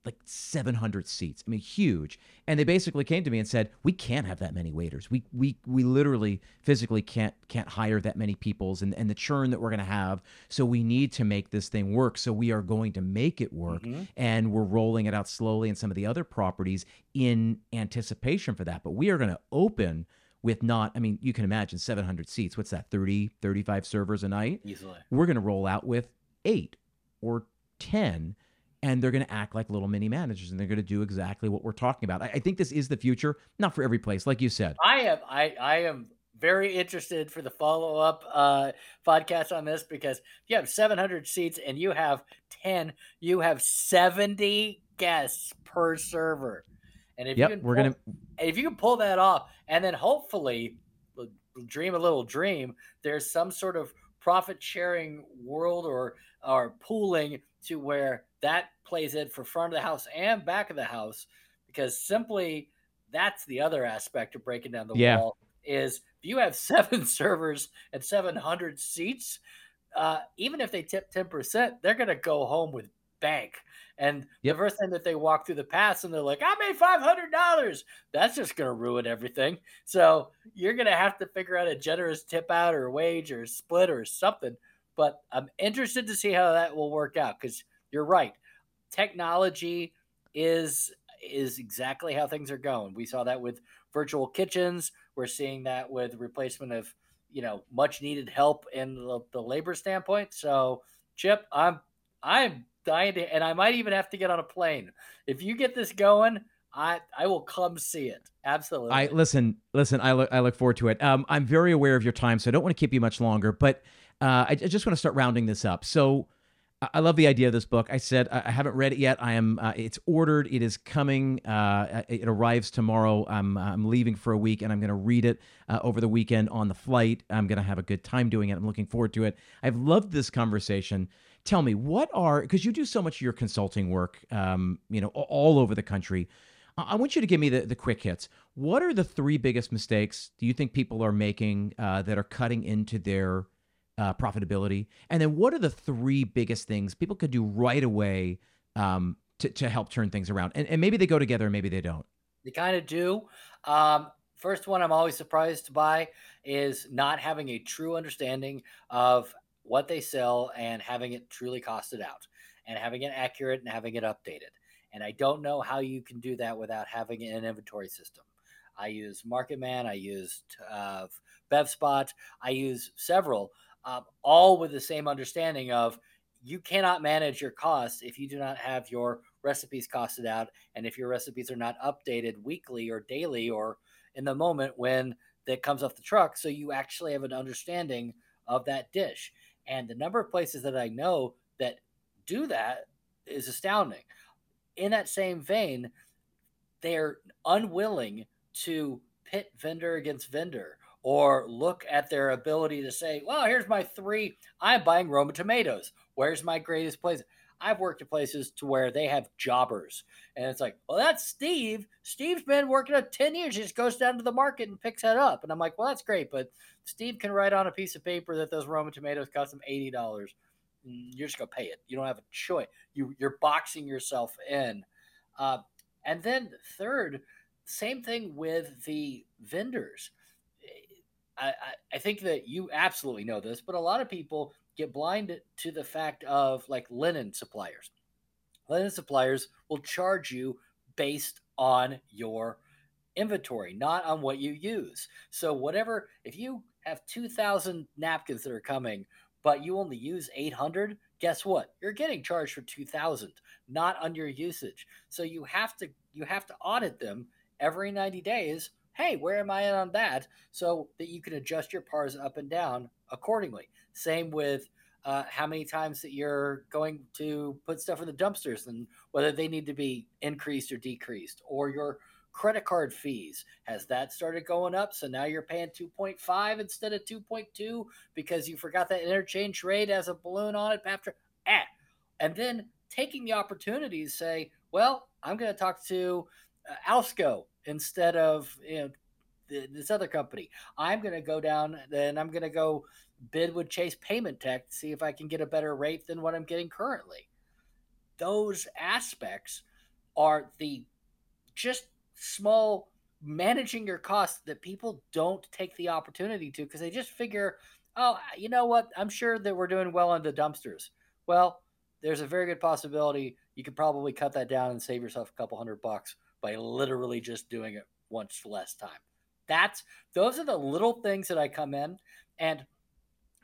like 700 seats. I mean, huge. And they basically came to me and said, "We can't have that many waiters. We we we literally physically can't can't hire that many peoples and and the churn that we're going to have. So we need to make this thing work. So we are going to make it work mm-hmm. and we're rolling it out slowly in some of the other properties in anticipation for that. But we are going to open with not I mean, you can imagine 700 seats. What's that? 30 35 servers a night? Easily. We're going to roll out with 8 or 10 and they're going to act like little mini managers and they're going to do exactly what we're talking about. I, I, think this is the future, not for every place, like you said. I am I I am very interested for the follow up uh, podcast on this because you have 700 seats and you have 10, you have 70 guests per server. And if yep, you can we're gonna if you can pull that off, and then hopefully dream a little dream, there's some sort of profit sharing world or or pooling to where that plays it for front of the house and back of the house because simply that's the other aspect of breaking down the yeah. wall is if you have seven servers and 700 seats uh, even if they tip 10% they're going to go home with bank and yep. the first time that they walk through the pass and they're like i made $500 that's just going to ruin everything so you're going to have to figure out a generous tip out or wage or split or something but i'm interested to see how that will work out because you're right. Technology is is exactly how things are going. We saw that with virtual kitchens. We're seeing that with replacement of you know much needed help in the, the labor standpoint. So, Chip, I'm I'm dying to, and I might even have to get on a plane if you get this going. I I will come see it. Absolutely. I listen, listen. I look I look forward to it. Um, I'm very aware of your time, so I don't want to keep you much longer. But uh, I, I just want to start rounding this up. So I love the idea of this book. I said I haven't read it yet. I am. Uh, it's ordered. It is coming. Uh, it arrives tomorrow. I'm. I'm leaving for a week, and I'm going to read it uh, over the weekend on the flight. I'm going to have a good time doing it. I'm looking forward to it. I've loved this conversation. Tell me, what are because you do so much of your consulting work, um, you know, all over the country. I want you to give me the, the quick hits. What are the three biggest mistakes do you think people are making uh, that are cutting into their uh, profitability? And then what are the three biggest things people could do right away um, to, to help turn things around? And, and maybe they go together, and maybe they don't. They kind of do. Um, first one I'm always surprised by is not having a true understanding of what they sell and having it truly costed out and having it accurate and having it updated. And I don't know how you can do that without having an inventory system. I use MarketMan, I use uh, BevSpot, I use several um, all with the same understanding of you cannot manage your costs if you do not have your recipes costed out. And if your recipes are not updated weekly or daily or in the moment when that comes off the truck so you actually have an understanding of that dish. And the number of places that i know that do that is astounding. In that same vein they're unwilling to pit vendor against vendor or look at their ability to say, well, here's my three. I'm buying Roma tomatoes. Where's my greatest place? I've worked at places to where they have jobbers. And it's like, well, that's Steve. Steve's been working at 10 years. He just goes down to the market and picks that up. And I'm like, well, that's great. But Steve can write on a piece of paper that those Roma tomatoes cost him $80. Mm, you're just going to pay it. You don't have a choice. You, you're boxing yourself in. Uh, and then, third, same thing with the vendors I, I think that you absolutely know this, but a lot of people get blind to the fact of like linen suppliers. Linen suppliers will charge you based on your inventory, not on what you use. So, whatever, if you have 2,000 napkins that are coming, but you only use 800, guess what? You're getting charged for 2,000, not on your usage. So, you have to you have to audit them every 90 days hey, where am I on that? So that you can adjust your pars up and down accordingly. Same with uh, how many times that you're going to put stuff in the dumpsters and whether they need to be increased or decreased, or your credit card fees has that started going up so now you're paying 2.5 instead of 2.2 because you forgot that interchange rate has a balloon on it after eh. and then taking the opportunity to say well i'm going to talk to uh, alsco instead of you know this other company i'm going to go down and i'm going to go bid with Chase Paymentech to see if i can get a better rate than what i'm getting currently those aspects are the just small managing your costs that people don't take the opportunity to because they just figure, oh, you know what? I'm sure that we're doing well on the dumpsters. Well, there's a very good possibility you could probably cut that down and save yourself a couple hundred bucks by literally just doing it once less time. That's those are the little things that I come in and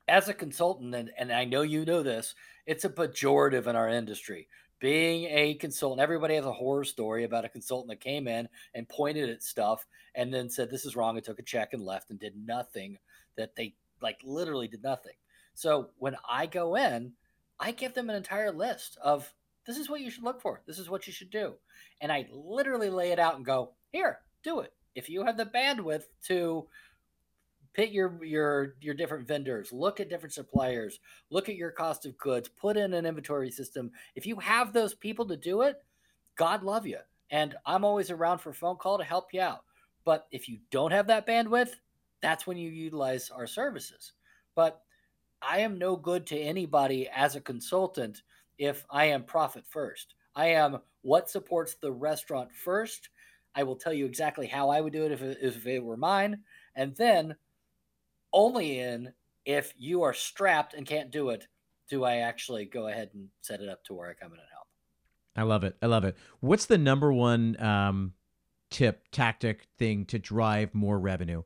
as a consultant, and, and I know you know this, it's a pejorative in our industry being a consultant, everybody has a horror story about a consultant that came in and pointed at stuff and then said, This is wrong, and took a check and left and did nothing that they like literally did nothing. So when I go in, I give them an entire list of this is what you should look for, this is what you should do. And I literally lay it out and go, Here, do it. If you have the bandwidth to pit your your your different vendors look at different suppliers look at your cost of goods put in an inventory system. If you have those people to do it god love you and i'm always around for a phone call to help you out. But if you don't have that bandwidth that's when you utilize our services. But i am no good to anybody as a consultant if i am profit first i am what supports the restaurant first i will tell you exactly how i would do it if it, if it were mine and then only in if you are strapped and can't do it do I actually go ahead and set it up to where I come in and help. I love it. I love it. What's the number one um, tip, tactic thing to drive more revenue?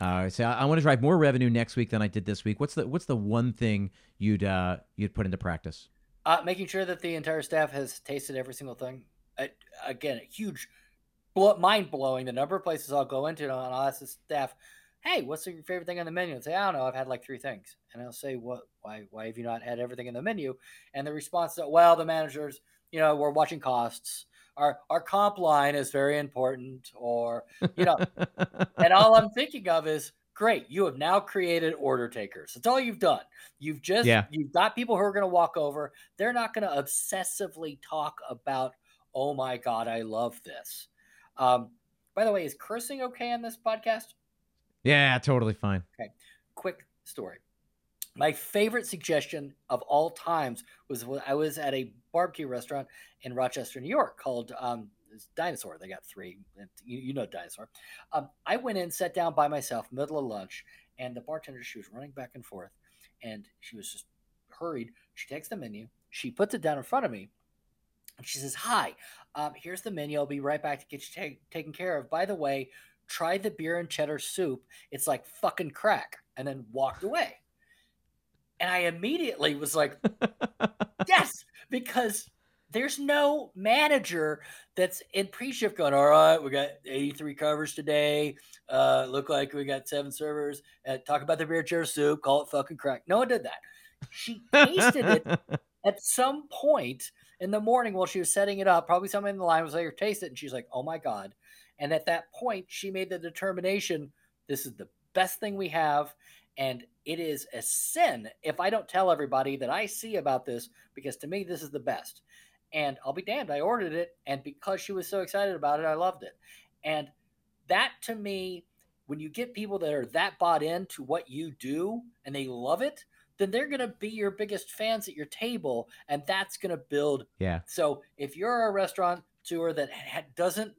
Uh, say I, I want to drive more revenue next week than I did this week. What's the What's the one thing you'd uh, you'd put into practice? Uh, making sure that the entire staff has tasted every single thing. Uh, again, huge, blow, mind blowing. The number of places I'll go into and I'll ask the staff, hey, what's your favorite thing on the menu? And say, I don't know, I've had like three things. And I'll say, what, why, why have you not had everything in the menu? And the response is, well, the managers, you know, we're watching costs. Our, our comp line is very important or, you know, and all I'm thinking of is, great, you have now created order takers. That's all you've done. You've just, yeah. you've got people who are going to walk over. They're not going to obsessively talk about, oh my God, I love this. Um, by the way, is cursing okay on this podcast? Yeah, totally fine. Okay. Quick story. My favorite suggestion of all times was when I was at a barbecue restaurant in Rochester, New York called um, Dinosaur. They got three. You, you know Dinosaur. Um, I went in, sat down by myself, middle of lunch, and the bartender, she was running back and forth, and she was just hurried. She takes the menu, she puts it down in front of me, and she says, Hi, um, here's the menu. I'll be right back to get you ta- taken care of. By the way, try the beer and cheddar soup. It's like fucking crack. And then walked away. And I immediately was like, yes, because there's no manager that's in pre-shift going, all right, we got 83 covers today. Uh, look like we got seven servers. Uh, talk about the beer cheddar soup. Call it fucking crack. No one did that. She tasted it at some point in the morning while she was setting it up. Probably someone in the line was like, taste it. And she's like, oh my God. And at that point, she made the determination this is the best thing we have. And it is a sin if I don't tell everybody that I see about this because to me, this is the best. And I'll be damned, I ordered it. And because she was so excited about it, I loved it. And that to me, when you get people that are that bought into what you do and they love it, then they're going to be your biggest fans at your table. And that's going to build. Yeah. So if you're a restaurant tour that doesn't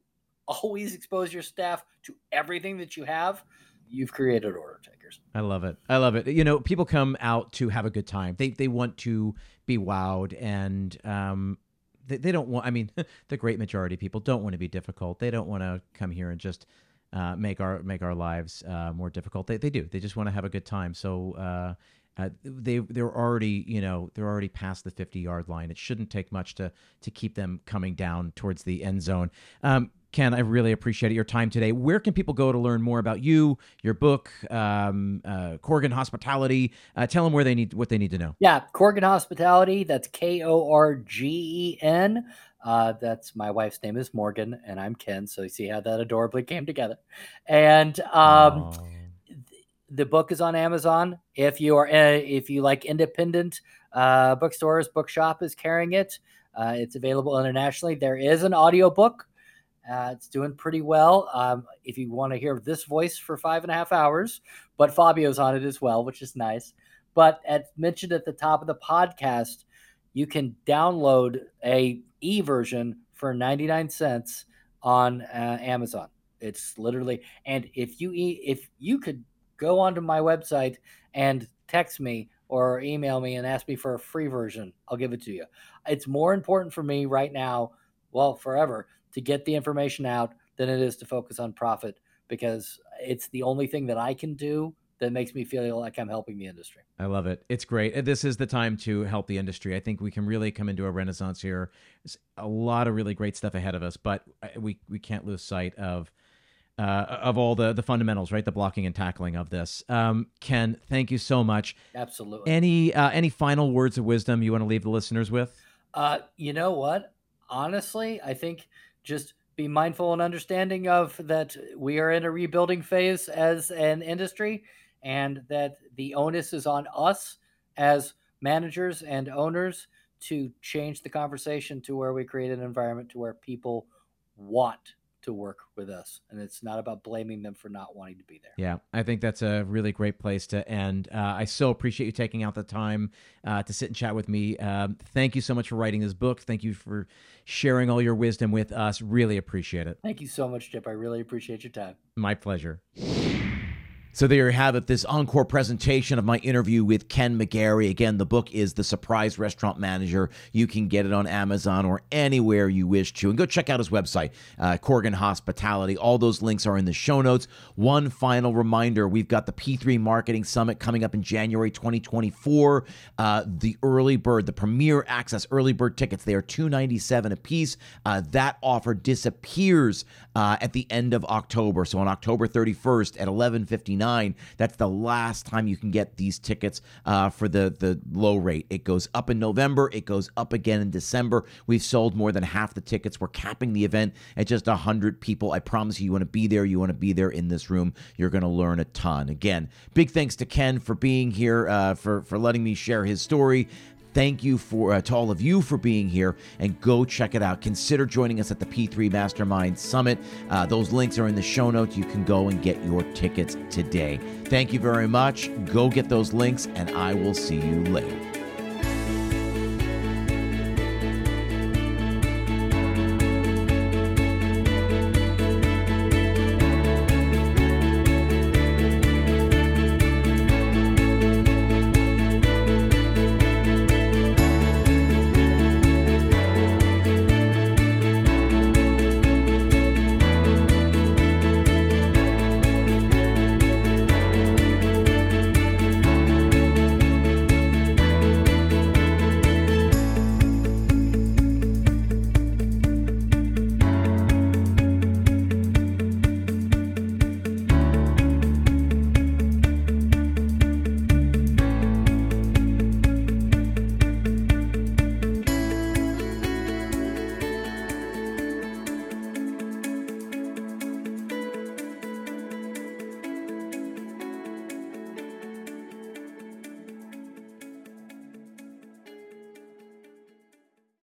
always expose your staff to everything that you have, you've created order takers. I love it. I love it. You know, people come out to have a good time. They they want to be wowed and um they, they don't want I mean, the great majority of people don't want to be difficult. They don't want to come here and just uh, make our make our lives uh, more difficult. They, they do. They just want to have a good time. So uh, uh, they they're already you know they're already past the 50 yard line. It shouldn't take much to to keep them coming down towards the end zone. Um, Ken, I really appreciate your time today. Where can people go to learn more about you, your book, um, uh, Korgen Hospitality? Uh, tell them where they need what they need to know. Yeah, Korgen Hospitality. That's K O R G E N. Uh, that's my wife's name is Morgan, and I'm Ken. So you see how that adorably came together. And um, the book is on Amazon. If you are uh, if you like independent uh, bookstores, Bookshop is carrying it. Uh, it's available internationally. There is an audiobook uh, it's doing pretty well. Um, if you want to hear this voice for five and a half hours, but Fabio's on it as well, which is nice. But as mentioned at the top of the podcast, you can download a e version for 99 cents on uh, Amazon. It's literally, and if you e- if you could go onto my website and text me or email me and ask me for a free version, I'll give it to you. It's more important for me right now, well, forever, to get the information out than it is to focus on profit because it's the only thing that I can do that makes me feel like I'm helping the industry. I love it. It's great. This is the time to help the industry. I think we can really come into a renaissance here. There's a lot of really great stuff ahead of us, but uh, we we can't lose sight of uh, of all the the fundamentals, right? The blocking and tackling of this. Um, Ken, thank you so much. Absolutely. Any uh, any final words of wisdom you want to leave the listeners with? Uh, you know what? Honestly, I think just be mindful and understanding of that we are in a rebuilding phase as an industry and that the onus is on us as managers and owners to change the conversation to where we create an environment to where people want to work with us. And it's not about blaming them for not wanting to be there. Yeah, I think that's a really great place to end. Uh, I so appreciate you taking out the time uh, to sit and chat with me. Um, thank you so much for writing this book. Thank you for sharing all your wisdom with us. Really appreciate it. Thank you so much, Chip. I really appreciate your time. My pleasure. So there you have it, this encore presentation of my interview with Ken McGarrie. Again, the book is The Surprise Restaurant Manager. You can get it on Amazon or anywhere you wish to. And go check out his website, uh, Korgen Hospitality. All those links are in the show notes. One final reminder, we've got the P3 Marketing Summit coming up in January 2024. Uh, the early bird, the premier access early bird tickets, they are $297 a piece. Uh, that offer disappears uh, at the end of October. So on October 31st at 11:59 that's the last time you can get these tickets uh, for the the low rate. It goes up in November. It goes up again in December. We've sold more than half the tickets. We're capping the event at just 100 people. I promise you, you want to be there. You want to be there in this room. You're going to learn a ton. Again, big thanks to Ken for being here, uh, for for letting me share his story. Thank you for uh, to all of you for being here and go check it out. Consider joining us at the P3 Mastermind Summit. Uh, those links are in the show notes. You can go and get your tickets today. Thank you very much. Go get those links, and I will see you later.